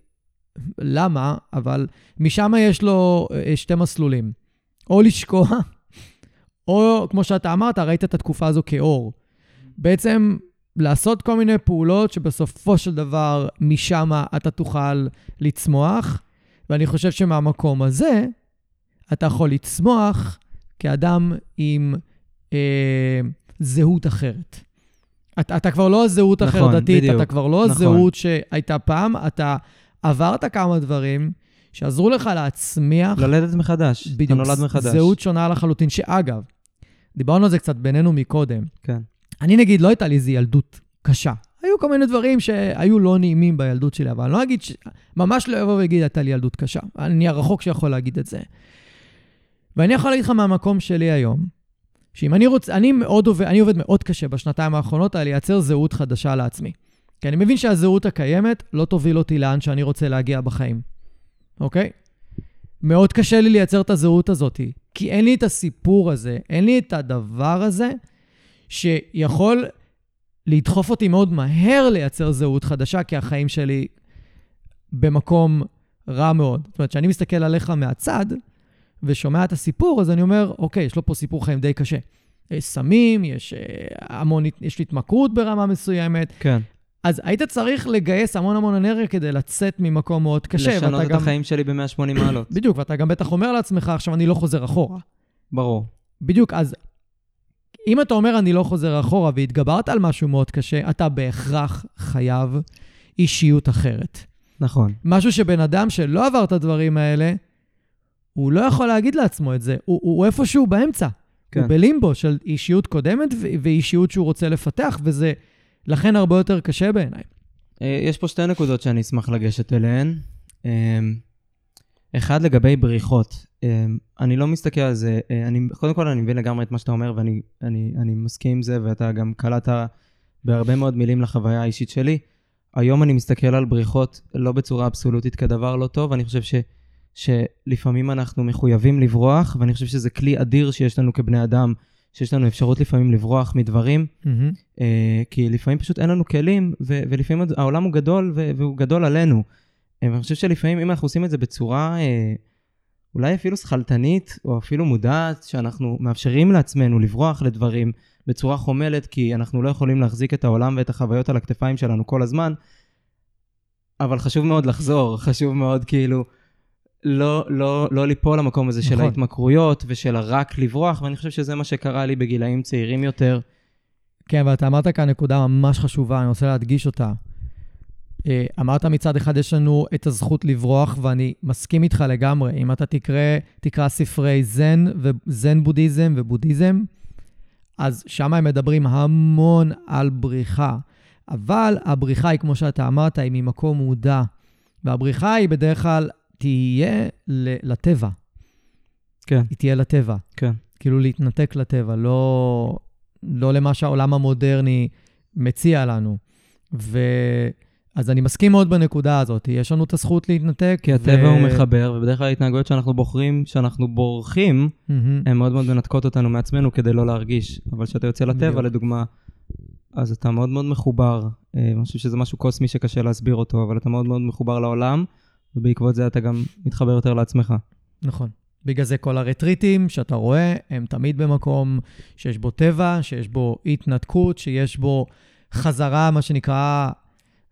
למה, אבל משם יש לו אה, שתי מסלולים. או לשקוע, או כמו שאתה אמרת, ראית את התקופה הזו כאור. בעצם לעשות כל מיני פעולות שבסופו של דבר משם אתה תוכל לצמוח, ואני חושב שמהמקום הזה אתה יכול לצמוח כאדם עם אה, זהות אחרת. אתה, אתה כבר לא הזהות נכון, אחרת דתית, בדיוק. אתה כבר לא נכון. הזהות שהייתה פעם, אתה עברת כמה דברים שעזרו לך להצמיח ללדת מחדש. אתה בדיוק, נולד מחדש. זהות שונה לחלוטין, שאגב, דיברנו על זה קצת בינינו מקודם. כן. אני נגיד, לא הייתה לי איזו ילדות קשה. היו כל מיני דברים שהיו לא נעימים בילדות שלי, אבל אני לא אגיד, ש... ממש לא אבוא ואגיד, הייתה לי ילדות קשה. אני הרחוק שיכול להגיד את זה. ואני יכול להגיד לך מהמקום שלי היום, שאם אני רוצה, אני מאוד עובד, אני עובד מאוד קשה בשנתיים האחרונות על לייצר זהות חדשה לעצמי. כי אני מבין שהזהות הקיימת לא תוביל אותי לאן שאני רוצה להגיע בחיים, אוקיי? מאוד קשה לי לייצר את הזהות הזאת, כי אין לי את הסיפור הזה, אין לי את הדבר הזה שיכול לדחוף אותי מאוד מהר לייצר זהות חדשה, כי החיים שלי במקום רע מאוד. זאת אומרת, כשאני מסתכל עליך מהצד ושומע את הסיפור, אז אני אומר, אוקיי, יש לו פה סיפור חיים די קשה. יש סמים, יש אה, המון, יש התמכרות ברמה מסוימת, כן. אז היית צריך לגייס המון המון אנרגיה כדי לצאת ממקום מאוד קשה. לשנות את גם, החיים שלי ב-180 מעלות. בדיוק, ואתה גם בטח אומר לעצמך, עכשיו אני לא חוזר אחורה. ברור. בדיוק, אז אם אתה אומר אני לא חוזר אחורה והתגברת על משהו מאוד קשה, אתה בהכרח חייב אישיות אחרת. נכון. משהו שבן אדם שלא עבר את הדברים האלה, הוא לא יכול להגיד לעצמו את זה. הוא, הוא איפשהו באמצע. כן. הוא. בלימבו של אישיות קודמת ו- ואישיות שהוא רוצה לפתח, וזה לכן הרבה יותר קשה בעיניי. אה, יש פה שתי נקודות שאני אשמח לגשת אליהן. אה, אחד, לגבי בריחות. אה, אני לא מסתכל על זה, אה, אני, קודם כל אני מבין לגמרי את מה שאתה אומר, ואני אני, אני מסכים עם זה, ואתה גם קלעת בהרבה מאוד מילים לחוויה האישית שלי. היום אני מסתכל על בריחות לא בצורה אבסולוטית כדבר לא טוב, אני חושב שלפעמים אנחנו מחויבים לברוח, ואני חושב שזה כלי אדיר שיש לנו כבני אדם, שיש לנו אפשרות לפעמים לברוח מדברים, מהמם. אה, כי לפעמים פשוט אין לנו כלים, ו- ולפעמים העולם הוא גדול, ו- והוא גדול עלינו. אה, ואני חושב שלפעמים אם אנחנו עושים את זה בצורה אה, אולי אפילו שכלתנית, או אפילו מודעת, שאנחנו מאפשרים לעצמנו לברוח לדברים בצורה חומלת, כי אנחנו לא יכולים להחזיק את העולם ואת החוויות על הכתפיים שלנו כל הזמן, אבל חשוב מאוד לחזור, חשוב מאוד כאילו לא, לא, לא ליפול למקום הזה של נכון. ההתמכרויות ושל הרק לברוח, ואני חושב שזה מה שקרה לי בגילאים צעירים יותר. כן, ואתה אמרת כאן נקודה ממש חשובה, אני רוצה להדגיש אותה. אה, אמרת מצד אחד, יש לנו את הזכות לברוח, ואני מסכים איתך לגמרי. אם אתה תקרא, תקרא ספרי זן, וזן בודהיזם ובודהיזם, אז שם הם מדברים המון על בריחה. אבל הבריחה היא, כמו שאתה אמרת, היא ממקום מודע. והבריחה היא בדרך כלל תהיה ל- לטבע. כן, היא תהיה לטבע. כן. כאילו להתנתק לטבע, לא, לא למה שהעולם המודרני מציע לנו. ו... אז אני מסכים מאוד בנקודה הזאת, יש לנו את הזכות להתנתק. כי הטבע הוא מחבר, ובדרך כלל ההתנהגויות שאנחנו בוחרים, שאנחנו בורחים, מהמם. הן מאוד מאוד מנתקות אותנו מעצמנו כדי לא להרגיש. אבל כשאתה יוצא לטבע, בדיוק. לדוגמה, אז אתה מאוד מאוד מחובר. אה, אני חושב שזה משהו קוסמי שקשה להסביר אותו, אבל אתה מאוד מאוד מחובר לעולם, ובעקבות זה אתה גם מתחבר יותר לעצמך. נכון. בגלל זה כל הרטריטים שאתה רואה, הם תמיד במקום שיש בו טבע, שיש בו התנתקות, שיש בו חזרה, מה שנקרא,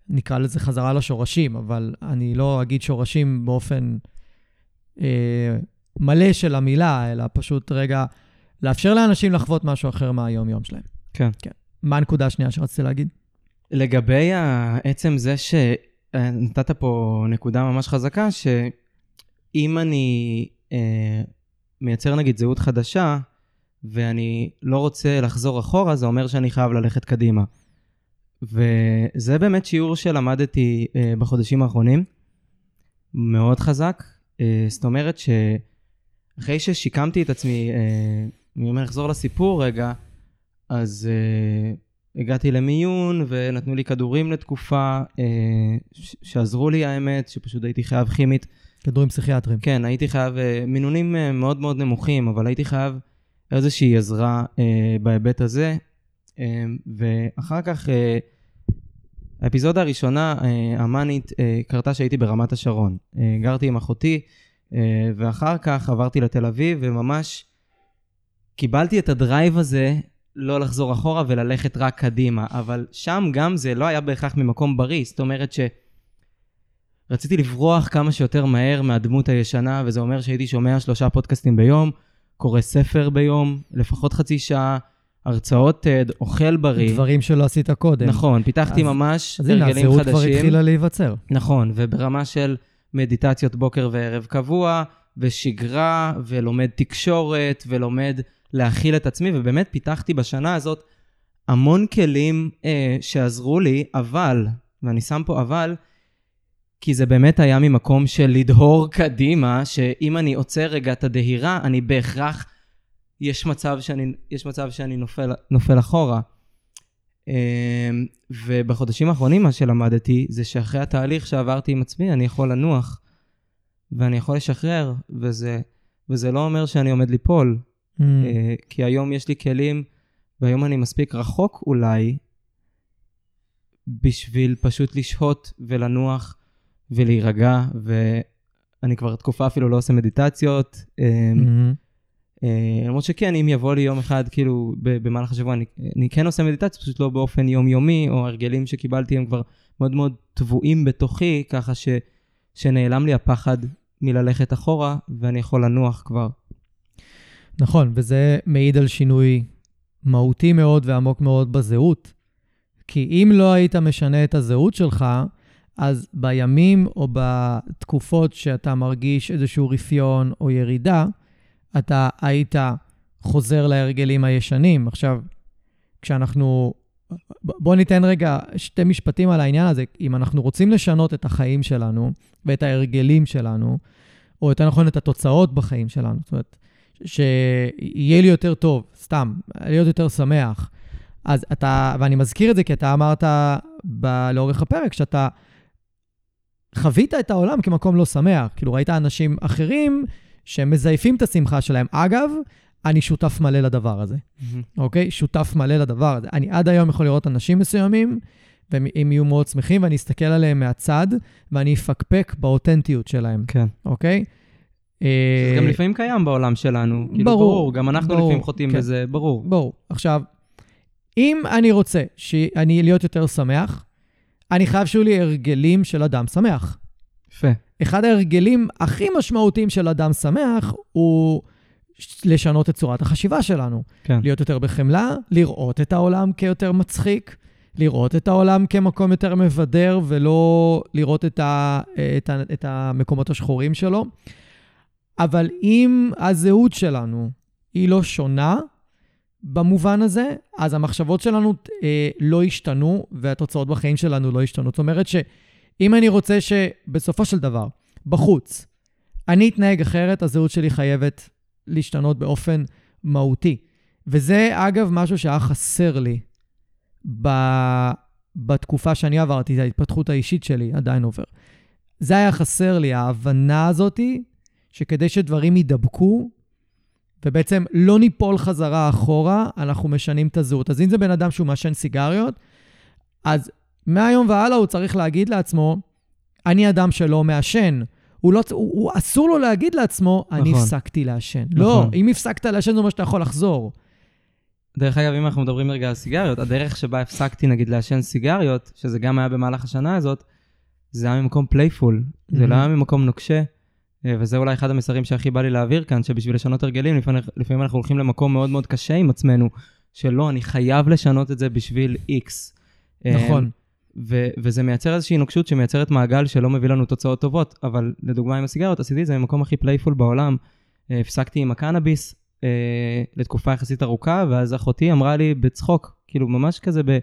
נקרא לזה חזרה לשורשים, אבל אני לא אגיד שורשים באופן אה, מלא של המילה, אלא פשוט רגע לאפשר לאנשים לחוות משהו אחר מהיום-יום שלהם. כן. כן. מה הנקודה השנייה שרציתי להגיד? לגבי עצם זה שנתת פה נקודה ממש חזקה, שאם אני אה, מייצר נגיד זהות חדשה, ואני לא רוצה לחזור אחורה, זה אומר שאני חייב ללכת קדימה. וזה באמת שיעור שלמדתי אה, בחודשים האחרונים, מאוד חזק. אה, זאת אומרת שאחרי ששיקמתי את עצמי, אה, אני אומר, אחזור לסיפור רגע, אז אה, הגעתי למיון ונתנו לי כדורים לתקופה אה, שעזרו לי האמת, שפשוט הייתי חייב כימית. כדורים פסיכיאטריים. כן, הייתי חייב, אה, מינונים אה, מאוד מאוד נמוכים, אבל הייתי חייב איזושהי עזרה בהיבט הזה. ואחר כך, האפיזודה הראשונה, המאנית, קרתה שהייתי ברמת השרון. גרתי עם אחותי, ואחר כך עברתי לתל אביב, וממש קיבלתי את הדרייב הזה לא לחזור אחורה וללכת רק קדימה. אבל שם גם זה לא היה בהכרח ממקום בריא, זאת אומרת ש... רציתי לברוח כמה שיותר מהר מהדמות הישנה, וזה אומר שהייתי שומע שלושה פודקאסטים ביום, קורא ספר ביום, לפחות חצי שעה, הרצאות TED, אוכל בריא. דברים שלא עשית קודם. נכון, פיתחתי אז- ממש אז הנה, הרגלים הזהות כבר חדשים. התחילה להיווצר. נכון, וברמה של מדיטציות בוקר וערב קבוע, ושגרה, ולומד תקשורת, ולומד להכיל את עצמי, ובאמת פיתחתי בשנה הזאת המון כלים אה, שעזרו לי, אבל, ואני שם פה אבל, כי זה באמת היה ממקום של לדהור קדימה, שאם אני עוצר רגע את הדהירה, אני בהכרח, יש מצב שאני, יש מצב שאני נופל, נופל אחורה. אמ, ובחודשים האחרונים מה שלמדתי זה שאחרי התהליך שעברתי עם עצמי, אני יכול לנוח, ואני יכול לשחרר, וזה, וזה לא אומר שאני עומד ליפול, Mm. אה, כי היום יש לי כלים, והיום אני מספיק רחוק אולי, בשביל פשוט לשהות ולנוח ולהירגע, ואני כבר תקופה אפילו לא עושה מדיטציות. אה, מהמם. אה, למרות שכן, אם יבוא לי יום אחד, כאילו, במהלך השבוע, אני, אני כן עושה מדיטציה, פשוט לא באופן יומיומי, או הרגלים שקיבלתי הם כבר מאוד מאוד טבועים בתוכי, ככה ש, שנעלם לי הפחד מללכת אחורה, ואני יכול לנוח כבר. נכון, וזה מעיד על שינוי מהותי מאוד ועמוק מאוד בזהות. כי אם לא היית משנה את הזהות שלך, אז בימים או בתקופות שאתה מרגיש איזשהו רפיון או ירידה, אתה היית חוזר להרגלים הישנים. עכשיו, כשאנחנו... ב- בוא ניתן רגע שתי משפטים על העניין הזה. אם אנחנו רוצים לשנות את החיים שלנו ואת ההרגלים שלנו, או יותר נכון את התוצאות בחיים שלנו, זאת אומרת, שיהיה לי יותר טוב, סתם, להיות יותר שמח. אז אתה, ואני מזכיר את זה כי אתה אמרת ב, לאורך הפרק, שאתה חווית את העולם כמקום לא שמח. כאילו, ראית אנשים אחרים שהם מזייפים את השמחה שלהם. אגב, אני שותף מלא לדבר הזה, אוקיי? שותף מלא לדבר הזה. אני עד היום יכול לראות אנשים מסוימים, והם יהיו מאוד שמחים, ואני אסתכל עליהם מהצד, ואני אפקפק באותנטיות שלהם, כן. אוקיי? זה גם לפעמים קיים בעולם שלנו. כאילו, ברור, ברור, גם אנחנו ברור, לפעמים חוטאים כן. בזה, ברור. ברור. עכשיו, אם אני רוצה שאני להיות יותר שמח, אני חייב שיהיו לי הרגלים של אדם שמח. יפה. אחד ההרגלים הכי משמעותיים של אדם שמח הוא לשנות את צורת החשיבה שלנו. כן. להיות יותר בחמלה, לראות את העולם כיותר מצחיק, לראות את העולם כמקום יותר מבדר, ולא לראות את, ה, את, ה, את המקומות השחורים שלו. אבל אם הזהות שלנו היא לא שונה במובן הזה, אז המחשבות שלנו אה, לא השתנו, והתוצאות בחיים שלנו לא השתנו. זאת אומרת שאם אני רוצה שבסופו של דבר, בחוץ, אני אתנהג אחרת, הזהות שלי חייבת להשתנות באופן מהותי. וזה, אגב, משהו שהיה חסר לי ב... בתקופה שאני עברתי, את ההתפתחות האישית שלי עדיין עובר. זה היה חסר לי, ההבנה הזאתי, שכדי שדברים יידבקו, ובעצם לא ניפול חזרה אחורה, אנחנו משנים את הזהות. אז אם זה בן אדם שהוא מעשן סיגריות, אז מהיום והלאה הוא צריך להגיד לעצמו, אני אדם שלא מעשן. הוא לא, הוא, הוא אסור לו להגיד לעצמו, אני נכון. הפסקתי לעשן. נכון. לא, אם הפסקת לעשן זה אומר שאתה יכול לחזור. דרך אגב, אם אנחנו מדברים רגע על סיגריות, הדרך שבה הפסקתי נגיד לעשן סיגריות, שזה גם היה במהלך השנה הזאת, זה היה ממקום playful, זה לא. היה ממקום נוקשה, וזה אולי אחד המסרים שהכי בא לי להעביר כאן, שבשביל לשנות הרגלים, לפעמים, לפעמים אנחנו הולכים למקום מאוד מאוד קשה עם עצמנו, שלא, אני חייב לשנות את זה בשביל X. אה, נכון. ו- וזה מייצר איזושהי נוקשות שמייצרת מעגל שלא מביא לנו תוצאות טובות, אבל לדוגמה עם הסיגריות, עשיתי את זה במקום הכי playful בעולם. אה, הפסקתי עם הקנאביס אה, לתקופה יחסית ארוכה, ואז אחותי אמרה לי בצחוק, כאילו ממש כזה ב-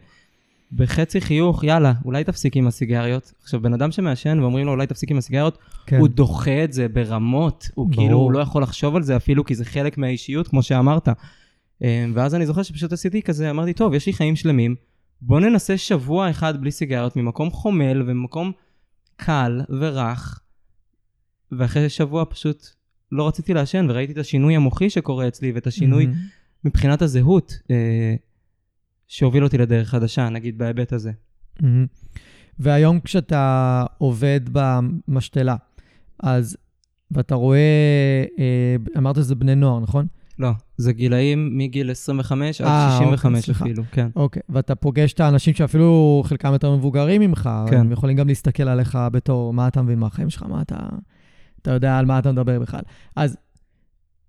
בחצי חיוך, יאללה, אולי תפסיק עם הסיגריות. עכשיו, בן אדם שמעשן ואומרים לו אולי תפסיק עם הסיגריות, כן. הוא דוחה את זה ברמות, הוא ברור. כאילו, הוא לא יכול לחשוב על זה אפילו, כי זה חלק מהאישיות, כמו שאמרת. אה, ואז אני זוכר שפשוט עשיתי כזה, אמרתי, טוב, יש לי חיים שלמים, בוא ננסה שבוע אחד בלי סיגריות, ממקום חומל וממקום קל ורך, ואחרי שבוע פשוט לא רציתי לעשן, וראיתי את השינוי המוחי שקורה אצלי, ואת השינוי מהמם. מבחינת הזהות, אה, שהוביל אותי לדרך חדשה, נגיד בהיבט הזה. מהמם. והיום כשאתה עובד במשתלה, אז, ואתה רואה, אה, אמרת שזה בני נוער, נכון? לא, זה גילאים מגיל 25 עד אה, 65 אוקיי, סליחה. אפילו, כן. אוקיי, ואתה פוגש את האנשים שאפילו חלקם יותר מבוגרים ממך, כן. הם יכולים גם להסתכל עליך בתור, מה אתה מבין מהחיים שלך, מה אתה... אתה יודע על מה אתה מדבר בכלל. אז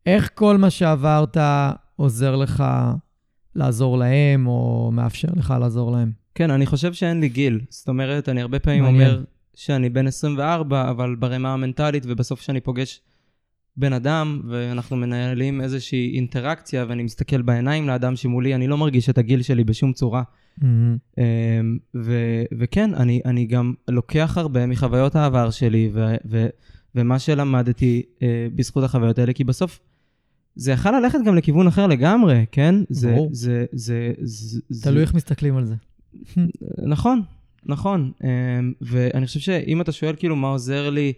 איך כל מה שעברת עוזר לך לעזור להם, או מאפשר לך לעזור להם? כן, אני חושב שאין לי גיל. זאת אומרת, אני הרבה פעמים מעניין. אומר שאני בן 24, אבל ברמה המנטלית, ובסוף שאני פוגש בן אדם, ואנחנו מנהלים איזושהי אינטראקציה, ואני מסתכל בעיניים לאדם שמולי, אני לא מרגיש את הגיל שלי בשום צורה. אמ, ו- וכן, אני, אני גם לוקח הרבה מחוויות העבר שלי, ו- ו- ומה שלמדתי אה, בזכות החוויות האלה, כי בסוף זה יכל ללכת גם לכיוון אחר לגמרי, כן? זה, ברור. זה, זה, זה, זה, תלוי איך מסתכלים על זה. נכון, נכון. אמ, ואני חושב שאם אתה שואל כאילו מה עוזר לי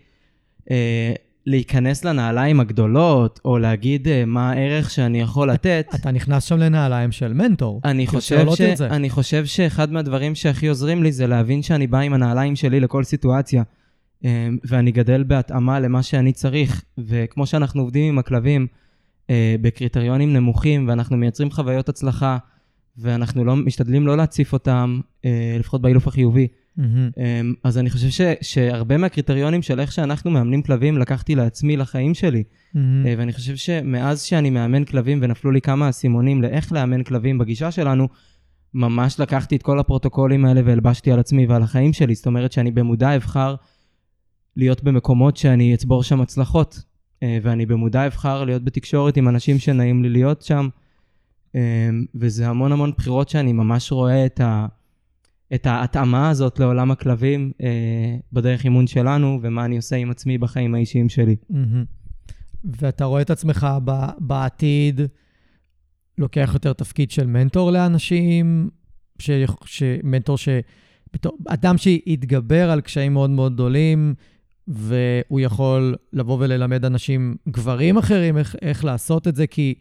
אה, להיכנס לנעליים הגדולות, או להגיד אה, מה הערך שאני יכול לתת, אתה נכנס שם לנעליים של מנטור. אני תרצה חושב, ש... אני חושב שאחד מהדברים שהכי עוזרים לי זה להבין שאני בא עם הנעליים שלי לכל סיטואציה, אמ, ואני גדל בהתאמה למה שאני צריך. וכמו שאנחנו עובדים עם הכלבים בקריטריונים נמוכים, ואנחנו מייצרים חוויות הצלחה, ואנחנו לא, משתדלים לא להציף אותם, אה, לפחות באילוף החיובי. אמ, אז אני חושב ש, שהרבה מהקריטריונים של איך שאנחנו מאמנים כלבים לקחתי לעצמי לחיים שלי. אה, ואני חושב שמאז שאני מאמן כלבים ונפלו לי כמה אסימונים לאיך לאמן כלבים בגישה שלנו, ממש לקחתי את כל הפרוטוקולים האלה והלבשתי על עצמי ועל החיים שלי. זאת אומרת שאני במודע אבחר להיות במקומות שאני אצבור שם הצלחות, אה, ואני במודע אבחר להיות בתקשורת עם אנשים שנעים לי להיות שם, אה, וזה המון המון בחירות שאני ממש רואה את, ה, את ההתאמה הזאת לעולם הכלבים אה, בדרך אימון שלנו, ומה אני עושה עם עצמי בחיים האישיים שלי. ואתה רואה את עצמך בעתיד, לוקח יותר תפקיד של מנטור לאנשים, ש... ש... מנטור בתור אדם שהתגבר על קשיים מאוד מאוד גדולים, והוא יכול לבוא וללמד אנשים, גברים אחרים, איך, איך לעשות את זה, כי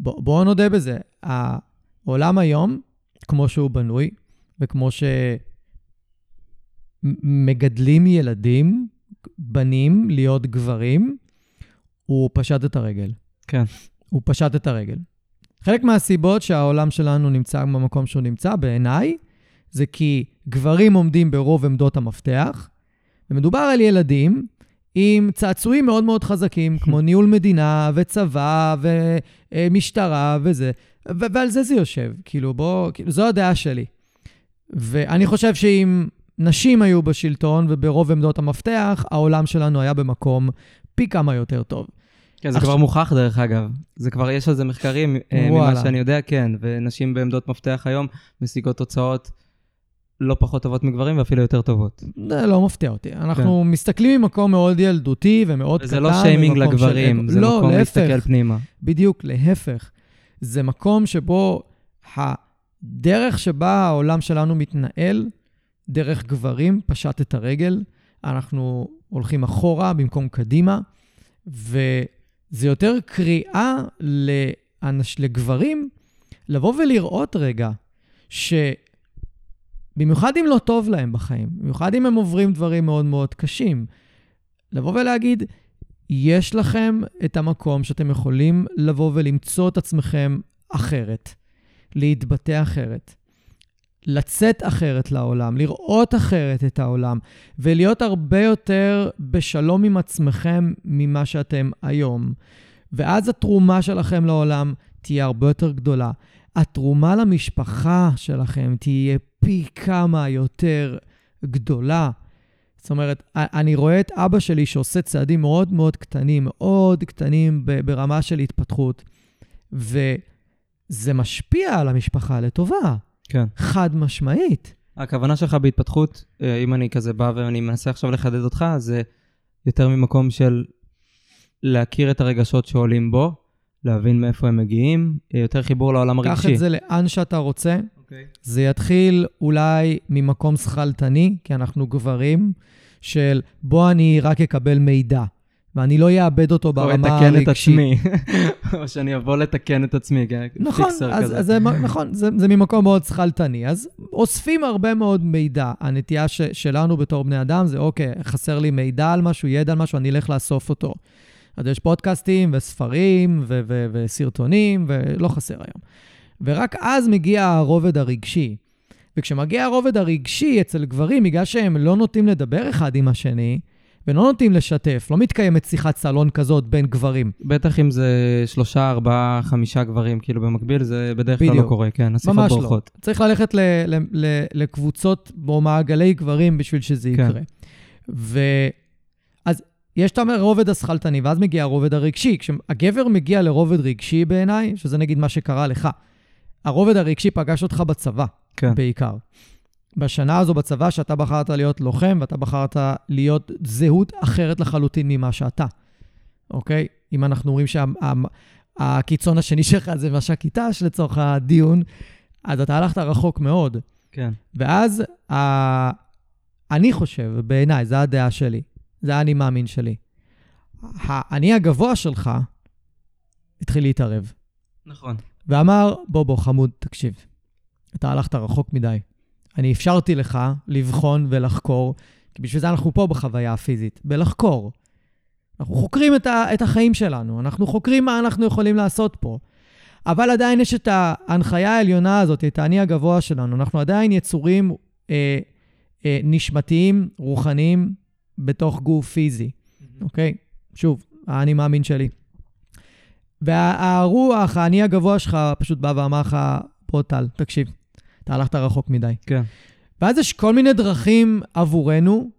בואו בוא נודה בזה, העולם היום, כמו שהוא בנוי, וכמו שמגדלים ילדים, בנים, להיות גברים, הוא פשט את הרגל. כן. הוא פשט את הרגל. חלק מהסיבות שהעולם שלנו נמצא במקום שהוא נמצא, בעיניי, זה כי גברים עומדים ברוב עמדות המפתח, ומדובר על ילדים עם צעצועים מאוד מאוד חזקים, כמו ניהול מדינה וצבא ומשטרה וזה, ו- ועל זה זה יושב. כאילו, בוא, כאילו, זו הדעה שלי. ואני חושב שאם נשים היו בשלטון וברוב עמדות המפתח, העולם שלנו היה במקום פי כמה יותר טוב. כן, זה כבר מוכח דרך אגב. זה כבר, יש על זה מחקרים, אה, ממה שאני יודע, כן. ונשים בעמדות מפתח היום משיגות תוצאות לא פחות טובות מגברים ואפילו יותר טובות. זה לא מפתיע אותי. אנחנו כן. מסתכלים ממקום מאוד ילדותי ומאוד קטן. זה לא שיימינג לגברים, של... זה לא, מקום להפך, להסתכל פנימה. בדיוק, להפך. זה מקום שבו הדרך שבה העולם שלנו מתנהל, דרך גברים, פשט את הרגל. אנחנו הולכים אחורה במקום קדימה, וזה יותר קריאה לאנש, לגברים לבוא ולראות רגע ש... במיוחד אם לא טוב להם בחיים, במיוחד אם הם עוברים דברים מאוד מאוד קשים, לבוא ולהגיד, יש לכם את המקום שאתם יכולים לבוא ולמצוא את עצמכם אחרת, להתבטא אחרת, לצאת אחרת לעולם, לראות אחרת את העולם, ולהיות הרבה יותר בשלום עם עצמכם ממה שאתם היום. ואז התרומה שלכם לעולם תהיה הרבה יותר גדולה. התרומה למשפחה שלכם תהיה פי כמה יותר גדולה. זאת אומרת, אני רואה את אבא שלי שעושה צעדים מאוד מאוד קטנים, מאוד קטנים ברמה של התפתחות, וזה משפיע על המשפחה לטובה. כן. חד משמעית. הכוונה שלך בהתפתחות, אה, אם אני כזה בא ואני מנסה עכשיו לחדד אותך, זה יותר ממקום של להכיר את הרגשות שעולים בו, להבין מאיפה הם מגיעים, אה, יותר חיבור לעולם הרגשי. קח את זה לאן שאתה רוצה. Okay. אוקיי. זה יתחיל אולי ממקום שכלתני, כי אנחנו גברים, של בוא אני רק אקבל מידע, ואני לא אאבד אותו ברמה הרגשית. או אתקן את עצמי, או שאני אבוא לתקן את עצמי, כן? נכון, אז, אז זה, נכון, זה, זה ממקום מאוד שכלתני. אז אוספים הרבה מאוד מידע. הנטייה ש, שלנו בתור בני אדם זה, אוקיי, חסר לי מידע על משהו, ידע על משהו, אני אלך לאסוף אותו. אז יש פודקאסטים וספרים ו- ו- וסרטונים, ולא חסר היום. ורק אז מגיע הרובד הרגשי. וכשמגיע הרובד הרגשי אצל גברים, בגלל שהם לא נוטים לדבר אחד עם השני, ולא נוטים לשתף, לא מתקיימת שיחת סלון כזאת בין גברים. בטח אם זה שלושה, ארבעה, חמישה גברים, כאילו במקביל, זה בדרך כלל לא קורה, כן, השיחות בורחות. ממש לא. צריך ללכת ל- ל- ל- לקבוצות או מעגלי גברים בשביל שזה כן. יקרה. ו... יש את הרובד השכלתני, ואז מגיע הרובד הרגשי. כשהגבר מגיע לרובד רגשי בעיניי, שזה נגיד מה שקרה לך, הרובד הרגשי פגש אותך בצבא, כן. בעיקר. בשנה הזו בצבא, שאתה בחרת להיות לוחם, ואתה בחרת להיות זהות אחרת לחלוטין ממה שאתה, אוקיי? אם אנחנו אומרים שהקיצון השני שלך זה מש"ק אית"ש לצורך הדיון, אז אתה הלכת רחוק מאוד. כן. ואז, ה... אני חושב, בעיניי, זו הדעה שלי, זה האני מאמין שלי. האני הגבוה שלך התחיל להתערב. נכון. ואמר, בוא, בוא, חמוד, תקשיב. אתה הלכת רחוק מדי. אני אפשרתי לך לבחון ולחקור, כי בשביל זה אנחנו פה בחוויה הפיזית, בלחקור. אנחנו חוקרים את, ה, את החיים שלנו, אנחנו חוקרים מה אנחנו יכולים לעשות פה. אבל עדיין יש את ההנחיה העליונה הזאת, את האני הגבוה שלנו. אנחנו עדיין יצורים אה, אה, נשמתיים, רוחניים, בתוך גוף פיזי, אוקיי? שוב, האני מאמין שלי. והרוח, האני הגבוה שלך, פשוט בא ואמר לך, בוא טל, תקשיב, אתה הלכת רחוק מדי. כן. ואז יש כל מיני דרכים עבורנו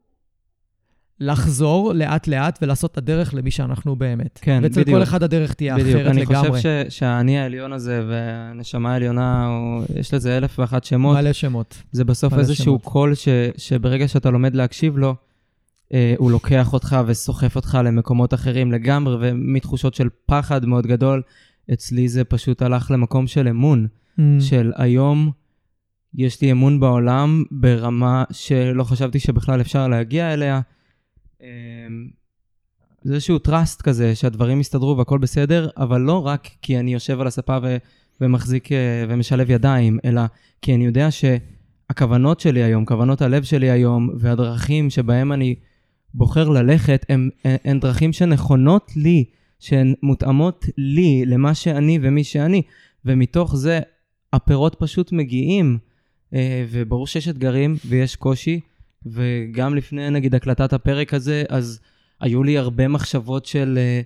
לחזור לאט-לאט ולעשות את הדרך למי שאנחנו באמת. כן, ואצל בדיוק. כל אחד הדרך תהיה בדיוק. אחרת אני לגמרי. אני חושב ש- שהאני העליון הזה והנשמה העליונה, או, יש לזה אלף ואחת שמות. מלא שמות. זה בסוף איזשהו שמות. קול ש- שברגע שאתה לומד להקשיב לו, אה, הוא לוקח אותך וסוחף אותך למקומות אחרים לגמרי, ומתחושות של פחד מאוד גדול, אצלי זה פשוט הלך למקום של אמון, mm. של היום יש לי אמון בעולם ברמה שלא חשבתי שבכלל אפשר להגיע אליה. אמ, זה איזשהו trust כזה, שהדברים יסתדרו והכל בסדר, אבל לא רק כי אני יושב על הספה ו- ומחזיק אה, ומשלב ידיים, אלא כי אני יודע שהכוונות שלי היום, כוונות הלב שלי היום, והדרכים שבהם אני בוחר ללכת, הן, הן דרכים שנכונות לי, שהן מותאמות לי, למה שאני ומי שאני, ומתוך זה הפירות פשוט מגיעים. אה, וברור שיש אתגרים ויש קושי, וגם לפני נגיד הקלטת הפרק הזה, אז היו לי הרבה מחשבות של אה,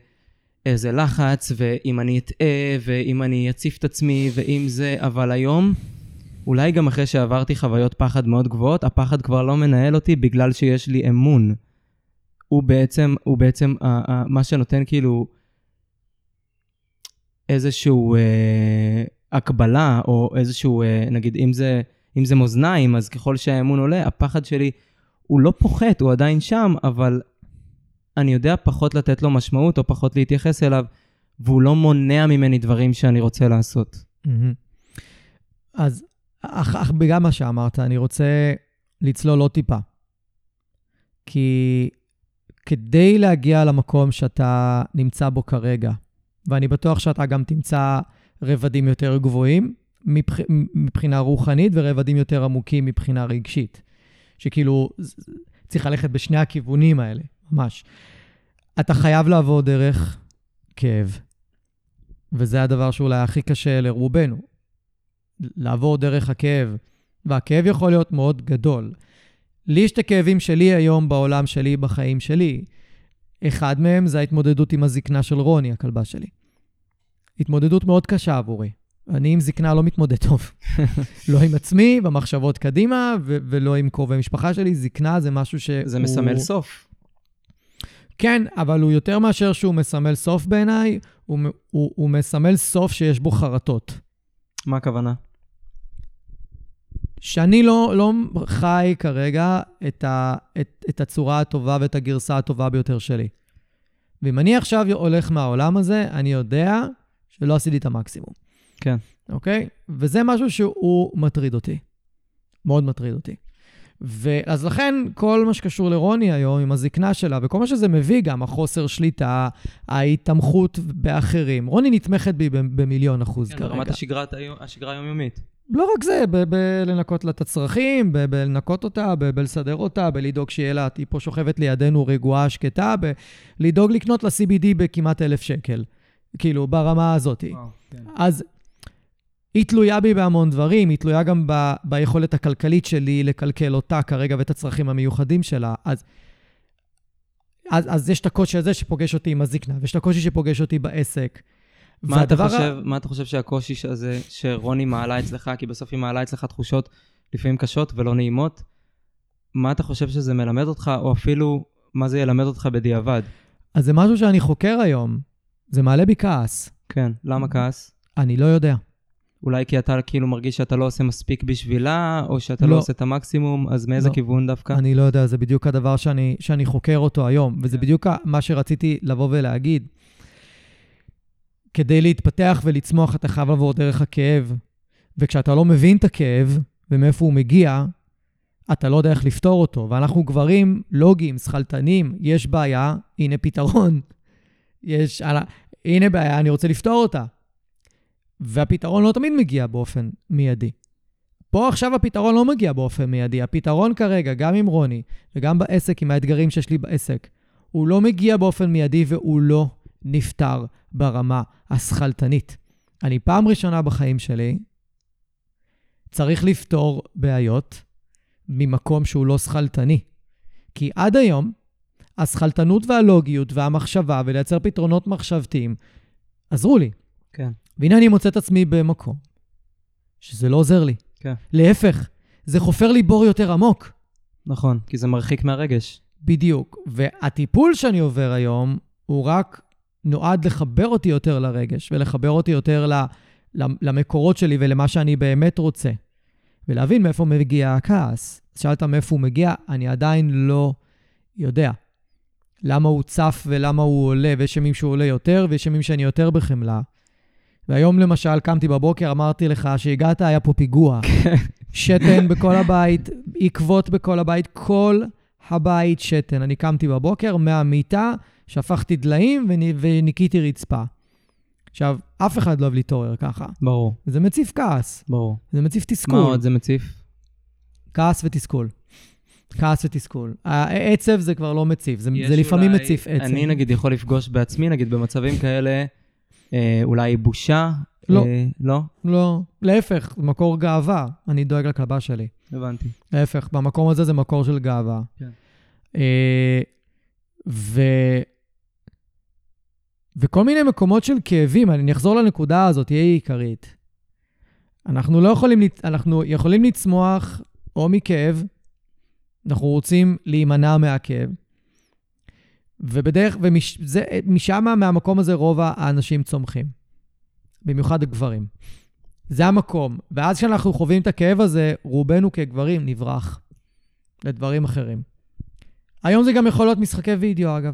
איזה לחץ, ואם אני אטעה, ואם אני אציף את עצמי, ואם זה, אבל היום, אולי גם אחרי שעברתי חוויות פחד מאוד גבוהות, הפחד כבר לא מנהל אותי בגלל שיש לי אמון. הוא בעצם, הוא בעצם uh, uh, מה שנותן כאילו איזשהו uh, הקבלה, או איזשהו, uh, נגיד, אם זה, אם זה מאזניים, אז ככל שהאמון עולה, הפחד שלי הוא לא פוחת, הוא עדיין שם, אבל אני יודע פחות לתת לו משמעות, או פחות להתייחס אליו, והוא לא מונע ממני דברים שאני רוצה לעשות. אז אך, אך בגלל מה שאמרת, אני רוצה לצלול עוד טיפה. כי כדי להגיע למקום שאתה נמצא בו כרגע, ואני בטוח שאתה גם תמצא רבדים יותר גבוהים מבח... מבחינה רוחנית ורבדים יותר עמוקים מבחינה רגשית. שכאילו, צריך ללכת בשני הכיוונים האלה, ממש. אתה חייב לעבור דרך כאב, וזה הדבר שאולי הכי קשה לרובנו, לעבור דרך הכאב, והכאב יכול להיות מאוד גדול. לי יש את הכאבים שלי היום בעולם שלי, בחיים שלי. אחד מהם זה ההתמודדות עם הזקנה של רוני, הכלבה שלי. התמודדות מאוד קשה עבורי. אני עם זקנה לא מתמודד טוב. לא עם עצמי, במחשבות קדימה, ו- ולא עם קרובי משפחה שלי. זקנה זה משהו ש... זה מסמל סוף. כן, אבל הוא יותר מאשר שהוא מסמל סוף בעיניי, הוא, הוא, הוא מסמל סוף שיש בו חרטות. מה הכוונה? שאני לא, לא חי כרגע את, ה, את, את הצורה הטובה ואת הגרסה הטובה ביותר שלי. ואם אני עכשיו הולך מהעולם הזה, אני יודע שלא עשיתי את המקסימום. כן. אוקיי? וזה משהו שהוא מטריד אותי. מאוד מטריד אותי. ואז לכן, כל מה שקשור לרוני היום, עם הזקנה שלה, וכל מה שזה מביא, גם החוסר שליטה, ההתמחות באחרים. רוני נתמכת בי במיליון אחוז כן, כרגע. ברמת השגרה היומיומית. לא רק זה, בלנקות לה את הצרכים, בלנקות אותה, בלסדר אותה, בלדאוג שיהיה לה, היא פה שוכבת לידינו רגועה, שקטה, בלדאוג לקנות לה CBD בכמעט אלף שקל. כאילו, ברמה הזאת. וואו, כן. אז היא תלויה בי בהמון דברים, היא תלויה גם ב, ביכולת הכלכלית שלי לקלקל אותה כרגע ואת הצרכים המיוחדים שלה. אז, אז, אז יש את הקושי הזה שפוגש אותי עם הזקנה, ויש את הקושי שפוגש אותי בעסק. מה אתה, חושב, ה... מה אתה חושב שהקושי הזה שרוני מעלה אצלך, כי בסוף היא מעלה אצלך תחושות לפעמים קשות ולא נעימות, מה אתה חושב שזה מלמד אותך, או אפילו מה זה ילמד אותך בדיעבד? אז זה משהו שאני חוקר היום. זה מעלה בי כעס. כן, למה כעס? אני לא יודע. אולי כי אתה כאילו מרגיש שאתה לא עושה מספיק בשבילה, או שאתה לא, לא עושה את המקסימום, אז מאיזה לא. כיוון דווקא? אני לא יודע, זה בדיוק הדבר שאני, שאני חוקר אותו היום, וזה כן. בדיוק מה שרציתי לבוא ולהגיד. כדי להתפתח ולצמוח, אתה חייב לעבור דרך הכאב. וכשאתה לא מבין את הכאב ומאיפה הוא מגיע, אתה לא יודע איך לפתור אותו. ואנחנו גברים לוגיים, שכלתנים, יש בעיה, הנה פתרון. יש, הנה בעיה, אני רוצה לפתור אותה. והפתרון לא תמיד מגיע באופן מיידי. פה עכשיו הפתרון לא מגיע באופן מיידי. הפתרון כרגע, גם עם רוני וגם בעסק, עם האתגרים שיש לי בעסק, הוא לא מגיע באופן מיידי והוא לא נפתר ברמה השכלתנית. אני פעם ראשונה בחיים שלי צריך לפתור בעיות ממקום שהוא לא שכלתני. כי עד היום, השכלתנות והלוגיות והמחשבה ולייצר פתרונות מחשבתיים עזרו לי. כן. והנה אני מוצא את עצמי במקום שזה לא עוזר לי. כן. להפך, זה חופר לי בור יותר עמוק. נכון, כי זה מרחיק מהרגש. בדיוק. והטיפול שאני עובר היום הוא רק נועד לחבר אותי יותר לרגש ולחבר אותי יותר למקורות שלי ולמה שאני באמת רוצה. ולהבין מאיפה מגיע הכעס. שאלת מאיפה הוא מגיע, אני עדיין לא יודע. למה הוא צף ולמה הוא עולה, ויש ימים שהוא עולה יותר, ויש ימים שאני יותר בחמלה. והיום למשל קמתי בבוקר, אמרתי לך שהגעת, היה פה פיגוע. שתן בכל הבית, עקבות בכל הבית, כל הבית שתן. אני קמתי בבוקר מהמיטה, שפכתי דליים ונ- וניקיתי רצפה. עכשיו, אף אחד לא אוהב להתעורר ככה. ברור, זה מציף כעס, ברור. זה מציף תסכול. מה עוד זה מציף? כעס ותסכול. כעס ותסכול. העצב זה כבר לא מציף, זה, זה לפעמים אולי- מציף עצב. אני נגיד יכול לפגוש בעצמי, נגיד במצבים כאלה, אה, אולי בושה. לא. אה, לא? לא, להפך, זה מקור גאווה. אני דואג לכלבה שלי. הבנתי. להפך, במקום הזה זה מקור של גאווה. כן. אה, ו... וכל מיני מקומות של כאבים, אני אחזור לנקודה הזאת, היא עיקרית. אנחנו לא יכולים, אנחנו יכולים לצמוח או מכאב, אנחנו רוצים להימנע מהכאב, ובדרך, ומשם, מהמקום הזה רוב האנשים צומחים, במיוחד הגברים. זה המקום. ואז כשאנחנו חווים את הכאב הזה, רובנו כגברים נברח לדברים אחרים. היום זה גם יכול להיות משחקי וידאו, אגב.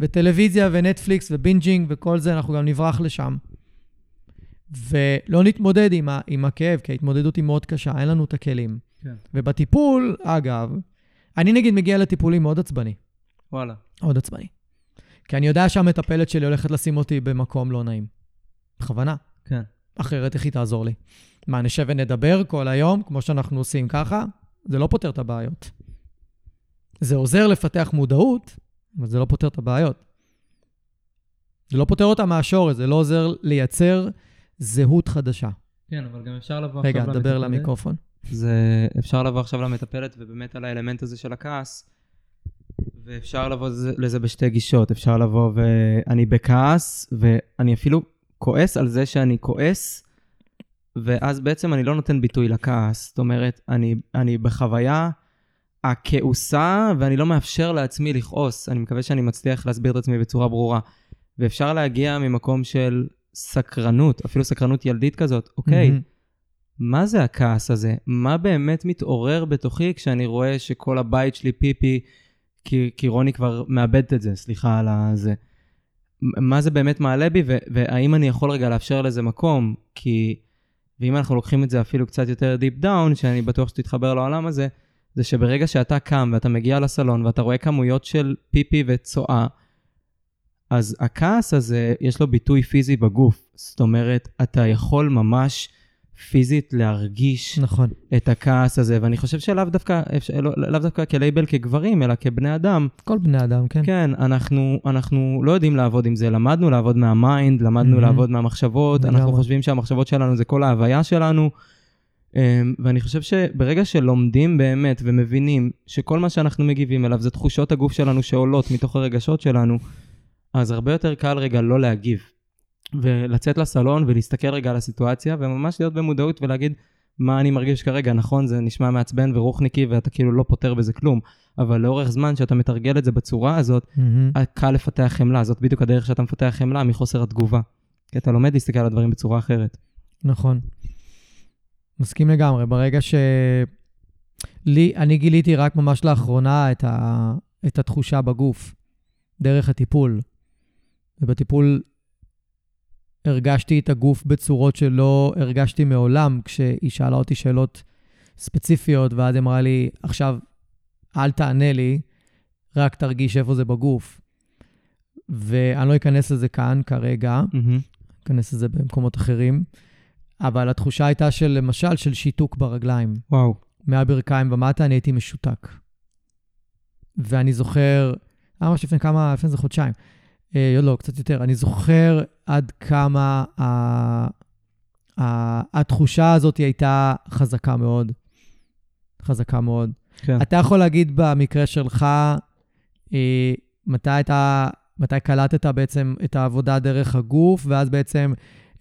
וטלוויזיה ונטפליקס ו binging וכל זה, אנחנו גם נברח לשם. ולא נתמודד עם, ה- עם הכאב, כי ההתמודדות היא מאוד קשה, אין לנו את הכלים. כן. ובטיפול, אגב, אני נגיד מגיע לטיפולים מאוד עצבני. וואלה. מאוד עצבני. כי אני יודע שהמטפלת שלי הולכת לשים אותי במקום לא נעים. בכוונה. כן. אחרת איך היא תעזור לי? מה, נשב ונדבר כל היום, כמו שאנחנו עושים ככה? זה לא פותר את הבעיות. זה עוזר לפתח מודעות, אבל זה לא פותר את הבעיות. זה לא פותר אותה מהשורש, זה לא עוזר לייצר זהות חדשה. כן, אבל גם אפשר לבוא רגע, עכשיו דבר למטפלת. למיקרופון. זה אפשר לבוא עכשיו למטפלת ובאמת על האלמנט הזה של הכעס, ואפשר לבוא לזה- לזה בשתי גישות. אפשר לבוא ואני בכעס, ואני אפילו כועס על זה שאני כועס, ואז בעצם אני לא נותן ביטוי לכעס. זאת אומרת, אני, אני בחוויה הכעוסה, ואני לא מאפשר לעצמי לכעוס. אני מקווה שאני מצליח להסביר את עצמי בצורה ברורה. ואפשר להגיע ממקום של סקרנות, אפילו סקרנות ילדית כזאת. אוקיי, מהמם. מה זה הכעס הזה? מה באמת מתעורר בתוכי כשאני רואה שכל הבית שלי פיפי, כי, כי רוני כבר מאבדת את זה, סליחה על הזה. מה זה באמת מעלה בי, ו- והאם אני יכול רגע לאפשר לזה מקום? כי, ואם אנחנו לוקחים את זה אפילו קצת יותר deep down, שאני בטוח שתתחבר לעולם הזה, זה שברגע שאתה קם ואתה מגיע לסלון ואתה רואה כמויות של פיפי וצואה, אז הכעס הזה, יש לו ביטוי פיזי בגוף. זאת אומרת, אתה יכול ממש פיזית להרגיש נכון. את הכעס הזה, ואני חושב שלאו דווקא, לא, לאו דווקא כלייבל כגברים, אלא כבני אדם. כל בני אדם, כן. כן, אנחנו, אנחנו לא יודעים לעבוד עם זה. למדנו לעבוד מה mind, למדנו מהמם. לעבוד מהמחשבות, אנחנו. חושבים שהמחשבות שלנו זה כל ההוויה שלנו. אמ, ואני חושב שברגע שלומדים באמת ומבינים שכל מה שאנחנו מגיבים אליו זה תחושות הגוף שלנו שעולות מתוך הרגשות שלנו, אז הרבה יותר קל רגע לא להגיב. ולצאת לסלון ולהסתכל רגע על הסיטואציה, וממש להיות במודעות ולהגיד מה אני מרגיש כרגע. נכון, זה נשמע מעצבן ורוחניקי ואתה כאילו לא פותר בזה כלום, אבל לאורך זמן שאתה מתרגל את זה בצורה הזאת, מהמם. קל לפתח חמלה. זאת בדיוק הדרך שאתה מפתח חמלה מחוסר התגובה. כי אתה לומד להסתכל על הדברים בצורה אחרת. נכון. מסכים לגמרי. ברגע ש... לי, אני גיליתי רק ממש לאחרונה את, ה... את התחושה בגוף, דרך הטיפול. ובטיפול הרגשתי את הגוף בצורות שלא הרגשתי מעולם, כשהיא שאלה אותי שאלות ספציפיות, ואז אמרה לי, עכשיו, אל תענה לי, רק תרגיש איפה זה בגוף. ואני לא אכנס לזה כאן כרגע, אכנס לזה במקומות אחרים, אבל התחושה הייתה של, למשל, של שיתוק ברגליים. וואו. מהברכיים ומטה, אני הייתי משותק. ואני זוכר, אה, ממש לפני כמה, לפני איזה חודשיים, אה, לא, קצת יותר, אני זוכר עד כמה ה, ה, התחושה הזאת הייתה חזקה מאוד. חזקה מאוד. כן. אתה יכול להגיד במקרה שלך, אה, מתי אתה, מתי קלטת בעצם את העבודה דרך הגוף, ואז בעצם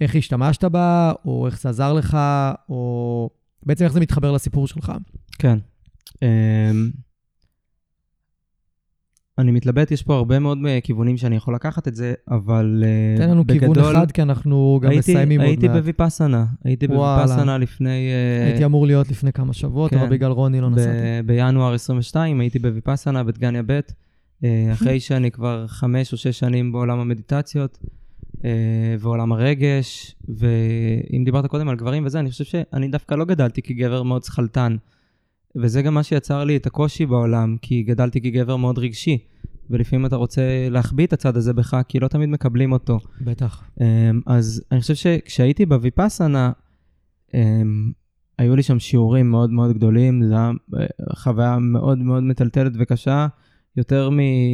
איך השתמשת בה, או איך זה עזר לך, או בעצם איך זה מתחבר לסיפור שלך. כן. אמ, אני מתלבט, יש פה הרבה מאוד אה, כיוונים שאני יכול לקחת את זה, אבל אה, תן לנו כיוון בגדול, אחד, כי אנחנו גם הייתי, מסיימים עוד הייתי מעט. בוויפאסנה, הייתי. בוויפאסנה לפני... אה, הייתי אמור להיות לפני כמה שבועות, כן. אבל בגלל רוני לא נסעתי. בינואר 22 הייתי בוויפאסנה בדגניה ב', אחרי שאני כבר חמש או שש שנים בעולם המדיטציות. אה, ועולם הרגש, ואם דיברת קודם על גברים וזה, אני חושב שאני דווקא לא גדלתי כגבר מאוד שכלתן. וזה גם מה שיצר לי את הקושי בעולם, כי גדלתי כגבר מאוד רגשי, ולפעמים אתה רוצה להחביא את הצד הזה בך, כי לא תמיד מקבלים אותו. בטח. אמ, אז אני חושב שכשהייתי בוויפאסנה, אמ, היו לי שם שיעורים מאוד מאוד גדולים, זו הייתה אה, חוויה מאוד מאוד מטלטלת וקשה, יותר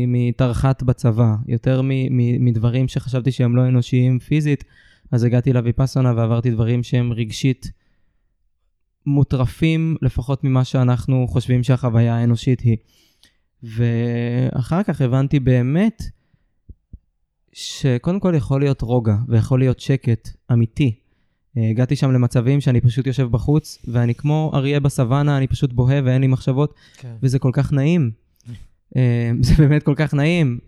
מתרח"ט בצבא, יותר מדברים שחשבתי שהם לא אנושיים פיזית, אז הגעתי לוויפאסנה ועברתי דברים שהם רגשית מוטרפים, לפחות ממה שאנחנו חושבים שהחוויה האנושית היא. ואחר כך הבנתי באמת שקודם כל יכול להיות רוגע ויכול להיות שקט אמיתי. הגעתי שם למצבים שאני פשוט יושב בחוץ, ואני כמו אריה בסוואנה, אני פשוט בוהה ואין לי מחשבות, כן. וזה כל כך נעים. אה, זה באמת כל כך נעים.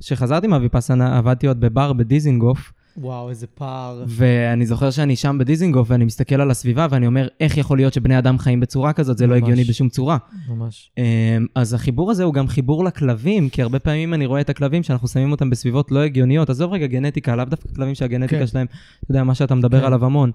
כשחזרתי אה, מהוויפאסנה, עבדתי עוד בבר בדיזינגוף, וואו, איזה פער. ואני זוכר שאני שם בדיזינגוף ואני מסתכל על הסביבה ואני אומר, איך יכול להיות שבני אדם חיים בצורה כזאת? זה לא ממש, לא הגיוני בשום צורה. ממש. אמ, אז החיבור הזה הוא גם חיבור לכלבים, כי הרבה פעמים אני רואה את הכלבים שאנחנו שמים אותם בסביבות לא הגיוניות. עזוב רגע גנטיקה, לאו דווקא כלבים שהגנטיקה כן. שלהם, אתה יודע, מה שאתה מדבר כן. עליו המון.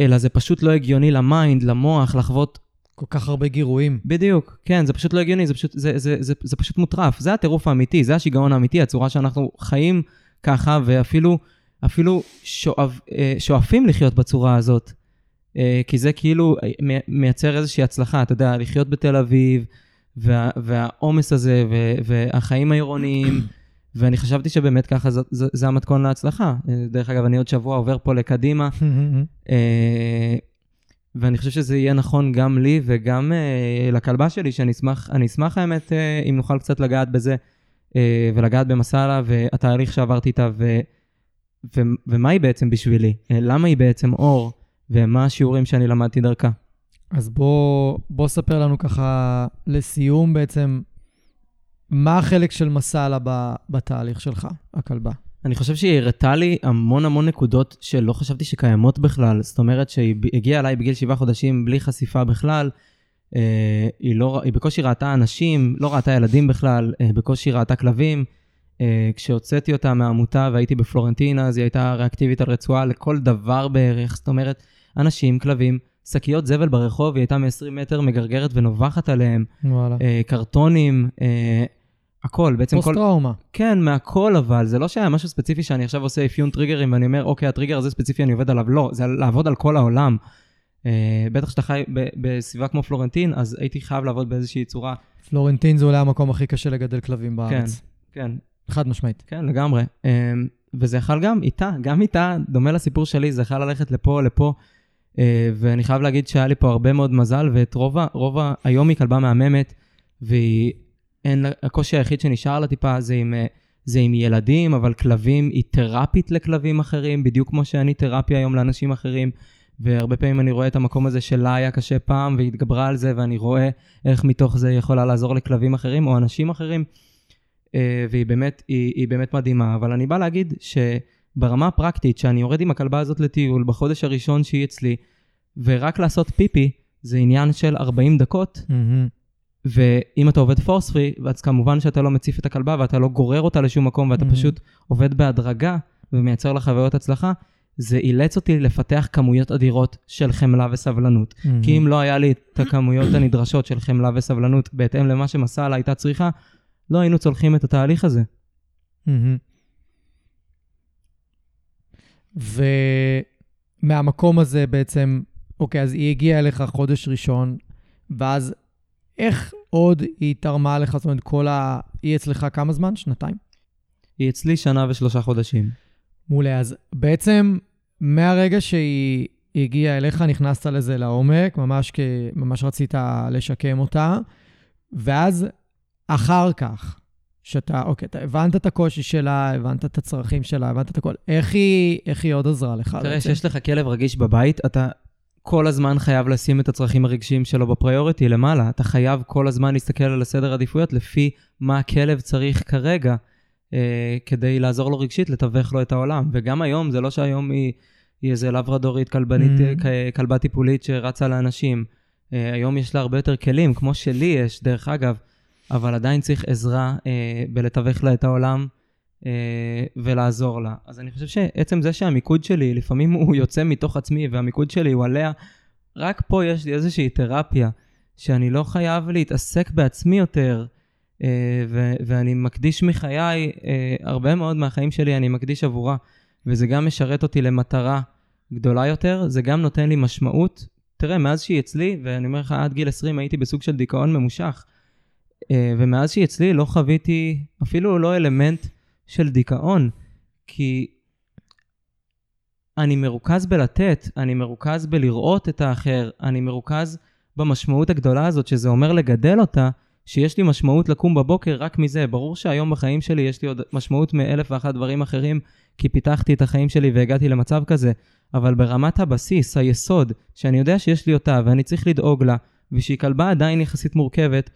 אלא זה פשוט לא הגיוני ל mind, למוח, לחוות כל כך הרבה גירויים. בדיוק, כן, זה פשוט לא הגיוני, זה פשוט, זה, זה, זה, זה, זה פשוט מוטרף. זה הטירוף האמיתי, זה השיגעון האמיתי, הצורה שאנחנו חיים ככה, ואפילו אפילו שואב, אה, שואפים לחיות בצורה הזאת. אה, כי זה כאילו אה, מייצר איזושהי הצלחה, אתה יודע, לחיות בתל אביב, וה, והעומס הזה, והחיים העירוניים, ואני חשבתי שבאמת ככה זה, זה, זה המתכון להצלחה. דרך אגב, אני עוד שבוע עובר פה לקדימה, ואני חושב שזה יהיה נכון גם לי וגם לכלבה שלי, שאני אשמח, אני אשמח האמת, אם נוכל קצת לגעת בזה, ולגעת במסאלה, והתהליך שעברתי איתה, ו... ו- ומה היא בעצם בשבילי? אה, למה היא בעצם אור? ומה השיעורים שאני למדתי דרכה? אז בוא, בוא ספר לנו ככה לסיום בעצם, מה החלק של מסאלה בתהליך שלך, הכלבה? אני חושב שהיא הראתה לי המון המון נקודות שלא חשבתי שקיימות בכלל. זאת אומרת שהיא הגיעה אליי בגיל שבעה חודשים בלי חשיפה בכלל. אה, היא, לא, היא בקושי ראתה אנשים, לא ראתה ילדים בכלל, אה, בקושי ראתה כלבים. Uh, כשהוצאתי אותה מהעמותה והייתי בפלורנטינה, אז היא הייתה ריאקטיבית על רצועה לכל דבר בערך. זאת אומרת, אנשים, כלבים, שקיות זבל ברחוב, היא הייתה מ-20 מטר מגרגרת ונובחת עליהם. וואלה. Uh, קרטונים, uh, הכל, בעצם כל... פוסט-טראומה. כן, מהכל אבל, זה לא שהיה משהו ספציפי שאני עכשיו עושה אפיון טריגרים ואני אומר, אוקיי, הטריגר הזה ספציפי, אני עובד עליו. לא, זה לעבוד על כל העולם. Uh, בטח שאתה חי בסביבה כמו פלורנטין, אז הייתי חייב לעבוד באיזושהי צורה. פלורנטין זה אולי המקום הכי קשה לגדל כלבים בארץ. כן, כן. חד משמעית. כן, לגמרי. אמ, וזה יכל גם איתה, גם איתה, דומה לסיפור שלי, זה יכל ללכת לפה, לפה. אה, ואני חייב להגיד שהיה לי פה הרבה מאוד מזל, ואת. רוב ה... היום היא כלבה מהממת, והיא... אין... הקושי היחיד שנשאר לה טיפה זה עם, אה, זה עם ילדים, אבל כלבים היא תרפית לכלבים אחרים, בדיוק כמו שאני תרפי היום לאנשים אחרים. והרבה פעמים אני רואה את המקום הזה שלה היה קשה פעם, והיא התגברה על זה, ואני רואה איך מתוך זה יכולה לעזור לכלבים אחרים או אנשים אחרים. אה, והיא באמת, היא, היא באמת מדהימה, אבל אני בא להגיד שברמה הפרקטית, שאני יורד עם הכלבה הזאת לטיול בחודש הראשון שהיא אצלי, ורק לעשות פיפי, זה עניין של 40 דקות, mm-hmm. ואם אתה עובד פורס פרי, אז כמובן שאתה לא מציף את הכלבה ואתה לא גורר אותה לשום מקום, ואתה mm-hmm. פשוט עובד בהדרגה ומייצר לה חוויות הצלחה, זה אילץ אותי לפתח כמויות אדירות של חמלה וסבלנות. Mm-hmm. כי אם לא היה לי את הכמויות הנדרשות של חמלה וסבלנות בהתאם למה שמסע לה הייתה צריכה, לא היינו צולחים את התהליך הזה. ומהמקום הזה בעצם, אוקיי, אז היא הגיעה אליך חודש ראשון, ואז איך עוד היא תרמה לך, זאת אומרת, כל ה... היא אצלך כמה זמן? שנתיים? היא אצלי שנה ושלושה חודשים. מעולה, אז בעצם מהרגע שהיא הגיעה אליך, נכנסת לזה לעומק, ממש, כ... ממש רצית לשקם אותה, ואז אחר כך, שאתה, אוקיי, אתה הבנת את הקושי שלה, הבנת את הצרכים שלה, הבנת את הכל, איך היא, איך היא עוד עזרה לך? תראה, כשיש לך כלב רגיש בבית, אתה כל הזמן חייב לשים את הצרכים הרגשיים שלו בפריוריטי למעלה. אתה חייב כל הזמן להסתכל על הסדר העדיפויות לפי מה הכלב צריך כרגע, אה, כדי לעזור לו רגשית, לתווך לו את העולם. וגם היום, זה לא שהיום היא, היא איזה לברדורית, כלבנית, mm-hmm. כלבה טיפולית שרצה לאנשים. אה, היום יש לה הרבה יותר כלים, כמו שלי יש, דרך אגב. אבל עדיין צריך עזרה אה, בלתווך לה את העולם, ולעזור לה. אז אני חושב שעצם זה שהמיקוד שלי, לפעמים הוא יוצא מתוך עצמי והמיקוד שלי הוא עליה, רק פה יש לי איזושהי תרפיה, שאני לא חייב להתעסק בעצמי יותר, אה, ו- ואני מקדיש מחיי, אה, הרבה מאוד מהחיים שלי אני מקדיש עבורה, וזה גם משרת אותי למטרה גדולה יותר, זה גם נותן לי משמעות. תראה, מאז שהיא אצלי, ואני אומר לך, עד גיל 20 הייתי בסוג של דיכאון ממושך, אה, ומאז שהיא אצלי לא חוויתי אפילו לא אלמנט של דיכאון, כי אני מרוכז בלתת, אני מרוכז בלראות את האחר, אני מרוכז במשמעות הגדולה הזאת, שזה אומר לגדל אותה, שיש לי משמעות לקום בבוקר רק מזה. ברור שהיום בחיים שלי יש לי עוד משמעות מאלף ואחת דברים אחרים, כי פיתחתי את החיים שלי והגעתי למצב כזה, אבל ברמת הבסיס, היסוד, שאני יודע שיש לי אותה ואני צריך לדאוג לה, ושהיא כלבה עדיין יחסית מורכבת,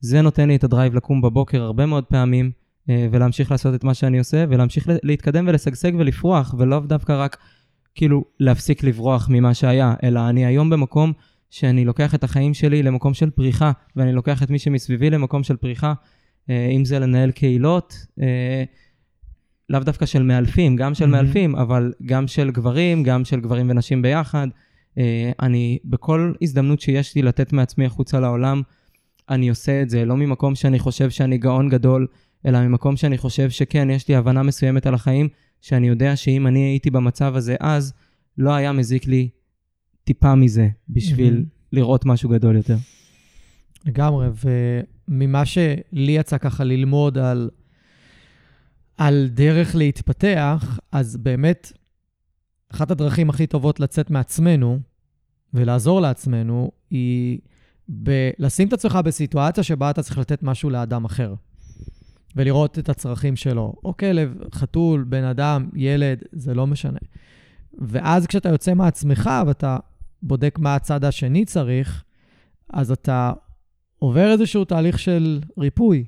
זה נותן לי את הדרייב לקום בבוקר הרבה מאוד פעמים, ולהמשיך לעשות את מה שאני עושה, ולהמשיך להתקדם ולשגשג ולפרוח, ולאו דווקא רק כאילו להפסיק לברוח ממה שהיה, אלא אני היום במקום שאני לוקח את החיים שלי למקום של פריחה, ואני לוקח את מי שמסביבי למקום של פריחה, אה, אם זה לנהל קהילות, אה, לאו דווקא של מאלפים, גם של mm-hmm. מאלפים, אבל גם של גברים, גם של גברים ונשים ביחד. אני, בכל הזדמנות שיש לי לתת מעצמי החוצה לעולם, אני עושה את זה, לא ממקום שאני חושב שאני גאון גדול, אלא ממקום שאני חושב שכן, יש לי הבנה מסוימת על החיים, שאני יודע שאם אני הייתי במצב הזה אז, לא היה מזיק לי טיפה מזה בשביל mm-hmm. לראות משהו גדול יותר. לגמרי, וממה שלי יצא ככה ללמוד על, על דרך להתפתח, אז באמת, אחת הדרכים הכי טובות לצאת מעצמנו ולעזור לעצמנו, היא בלשים את עצמך בסיטואציה שבה אתה צריך לתת משהו לאדם אחר. ולראות את הצרכים שלו. או כלב, חתול, בן אדם, ילד, זה לא משנה. ואז כשאתה יוצא מעצמך ואתה בודק מה הצד השני צריך, אז אתה עובר איזשהו תהליך של ריפוי,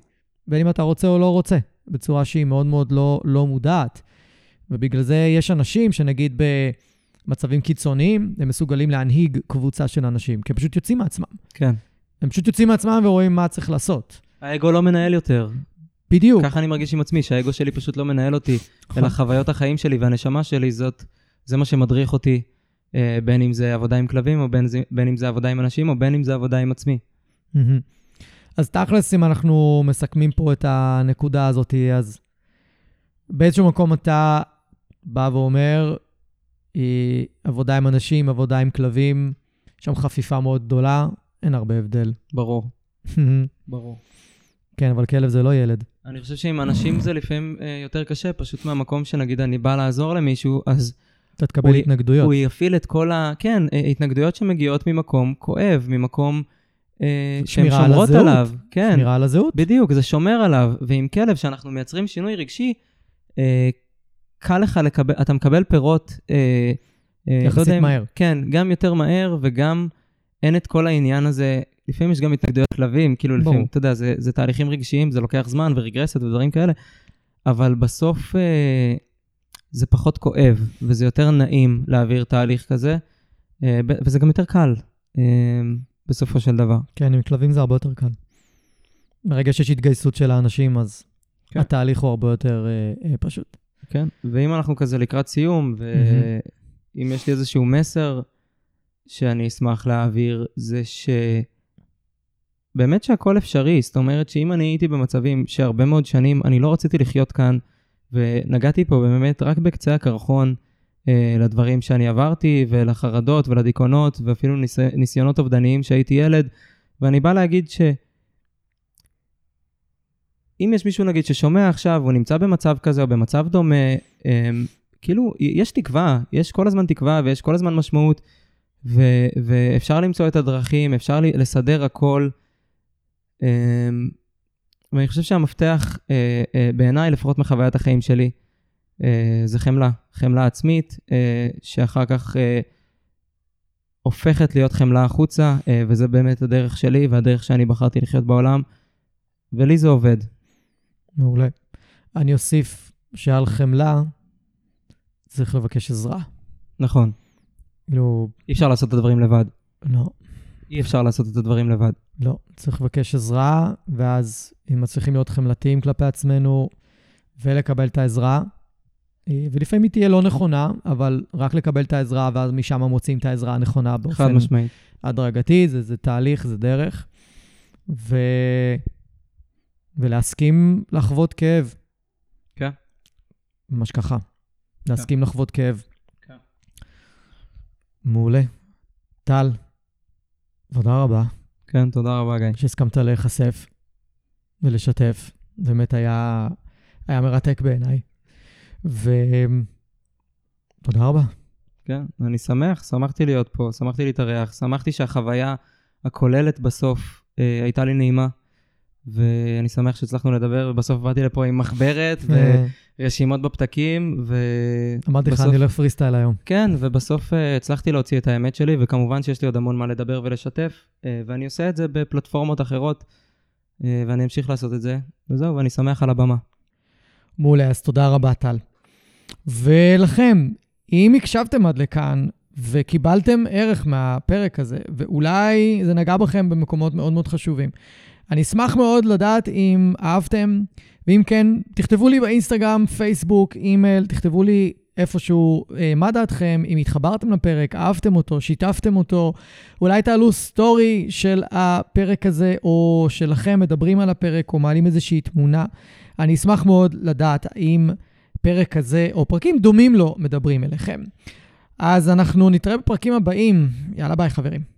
בין אם אתה רוצה או לא רוצה, בצורה שהיא מאוד מאוד לא, לא מודעת. ובגלל זה יש אנשים שנגיד במצבים קיצוניים, הם מסוגלים להנהיג קבוצה של אנשים, כי הם פשוט יוצאים מעצמם. כן. הם פשוט יוצאים מעצמם ורואים מה צריך לעשות. האגו לא מנהל יותר. בדיוק. ככה אני מרגיש עם עצמי, שהאגו שלי פשוט לא מנהל אותי, נכון. אלא חוויות החיים שלי והנשמה שלי, זאת, זה מה שמדריך אותי, אה, בין אם זה עבודה עם כלבים, או בין, בין אם זה עבודה עם אנשים, או בין אם זה עבודה עם עצמי. אז תכלס, אם אנחנו מסכמים פה את הנקודה הזאת, אז באיזשהו מקום אתה בא ואומר, היא עבודה עם אנשים, עבודה עם כלבים, יש שם חפיפה מאוד גדולה, אין הרבה הבדל. ברור. ברור. כן, אבל כלב זה לא ילד. אני חושב שעם אנשים זה לפעמים אה, יותר קשה, פשוט מהמקום שנגיד אני בא לעזור למישהו, אז... אתה תקבל התנגדויות. הוא יפעיל את כל ה... כן, אה, התנגדויות שמגיעות ממקום כואב, ממקום אה, שהן שומרות על עליו. כן. שמירה על הזהות. בדיוק, זה שומר עליו. ועם כלב, שאנחנו מייצרים שינוי רגשי, אה, קל לך לקבל, אתה מקבל פירות... אה, לא יחסית לא מהר. כן, גם יותר מהר, וגם אין את כל העניין הזה לפעמים יש גם התנגדויות כלבים, כאילו בוא. לפעמים, אתה יודע, זה, זה תהליכים רגשיים, זה לוקח זמן ורגרסיות ודברים כאלה, אבל בסוף אה, זה פחות כואב, וזה יותר נעים להעביר תהליך כזה, אה, וזה גם יותר קל, אה, בסופו של דבר. כן, עם כלבים זה הרבה יותר קל. ברגע שיש התגייסות של האנשים, אז כן. התהליך הוא הרבה יותר אה, אה, פשוט. כן, ואם אנחנו כזה לקראת סיום, ואם mm-hmm. יש לי איזשהו מסר שאני אשמח להעביר, זה ש... באמת שהכל אפשרי, זאת אומרת שאם אני הייתי במצבים שהרבה מאוד שנים אני לא רציתי לחיות כאן, ונגעתי פה באמת רק בקצה הקרחון אה, לדברים שאני עברתי, ולחרדות ולדיכאונות, ואפילו ניס... ניסיונות אובדניים שהייתי ילד, ואני בא להגיד ש... אם יש מישהו נגיד ששומע עכשיו, הוא נמצא במצב כזה או במצב דומה, אה, כאילו, יש תקווה, יש כל הזמן תקווה ויש כל הזמן משמעות, ו- ואפשר למצוא את הדרכים, אפשר לסדר הכל. אמ, ואני חושב שהמפתח, אה, אה, בעיניי, לפחות מחוויית החיים שלי, אה, זה חמלה, חמלה עצמית, שאחר כך הופכת להיות חמלה החוצה, וזה באמת הדרך שלי והדרך שאני בחרתי לחיות בעולם, ולי זה עובד. מעולה. אני אוסיף שעל חמלה צריך לבקש עזרה. נכון. כאילו... אי אפשר לעשות את הדברים לבד. לא. אי אפשר לעשות את הדברים לבד. לא, צריך לבקש עזרה, ואז אם מצליחים להיות חמלתיים כלפי עצמנו, ולקבל את העזרה. אה, ולפעמים היא תהיה לא נכונה, אבל רק לקבל את העזרה, ואז משם מוצאים את העזרה הנכונה באופן. הדרגתי, זה, זה תהליך, זה דרך. ו... ולהסכים לחוות כאב. כן. ממש ככה. להסכים לחוות כאב. מעולה. טל, תודה רבה כן, תודה רבה, גיא. שהסכמת להיחשף ולשתף. באמת היה, היה מרתק בעיניי. ותודה רבה. כן, אני שמח, שמחתי להיות פה, שמחתי להתארח, שמחתי שהחוויה הכוללת בסוף אה, הייתה לי נעימה, ואני שמח שהצלחנו לדבר, ובסוף באתי לפה עם מחברת ורשימות בפתקים, ו... אמרתי לך, בסוף- אני הולך פרי סטייל היום. כן, ובסוף אה, הצלחתי להוציא את האמת שלי, וכמובן שיש לי עוד המון מה לדבר ולשתף, אה, ואני עושה את זה בפלטפורמות אחרות, אה, ואני אמשיך לעשות את זה, וזהו, ואני שמח על הבמה. מעולה, אז תודה רבה, טל. ולכם, אם הקשבתם עד לכאן וקיבלתם ערך מהפרק הזה, ואולי זה נגע בכם במקומות מאוד מאוד חשובים, אני אשמח מאוד לדעת אם אהבתם, ואם כן, תכתבו לי באינסטגרם, פייסבוק, אימייל, תכתבו לי איפשהו אה, מה דעתכם, אם התחברתם לפרק, אהבתם אותו, שיתפתם אותו, אולי תעלו story של הפרק הזה, או שלכם מדברים על הפרק, או מעלים איזושהי תמונה. אני אשמח מאוד לדעת האם פרק כזה, או פרקים דומים לו, מדברים אליכם. אז אנחנו נתראה בפרקים הבאים. יאללה ביי, חברים.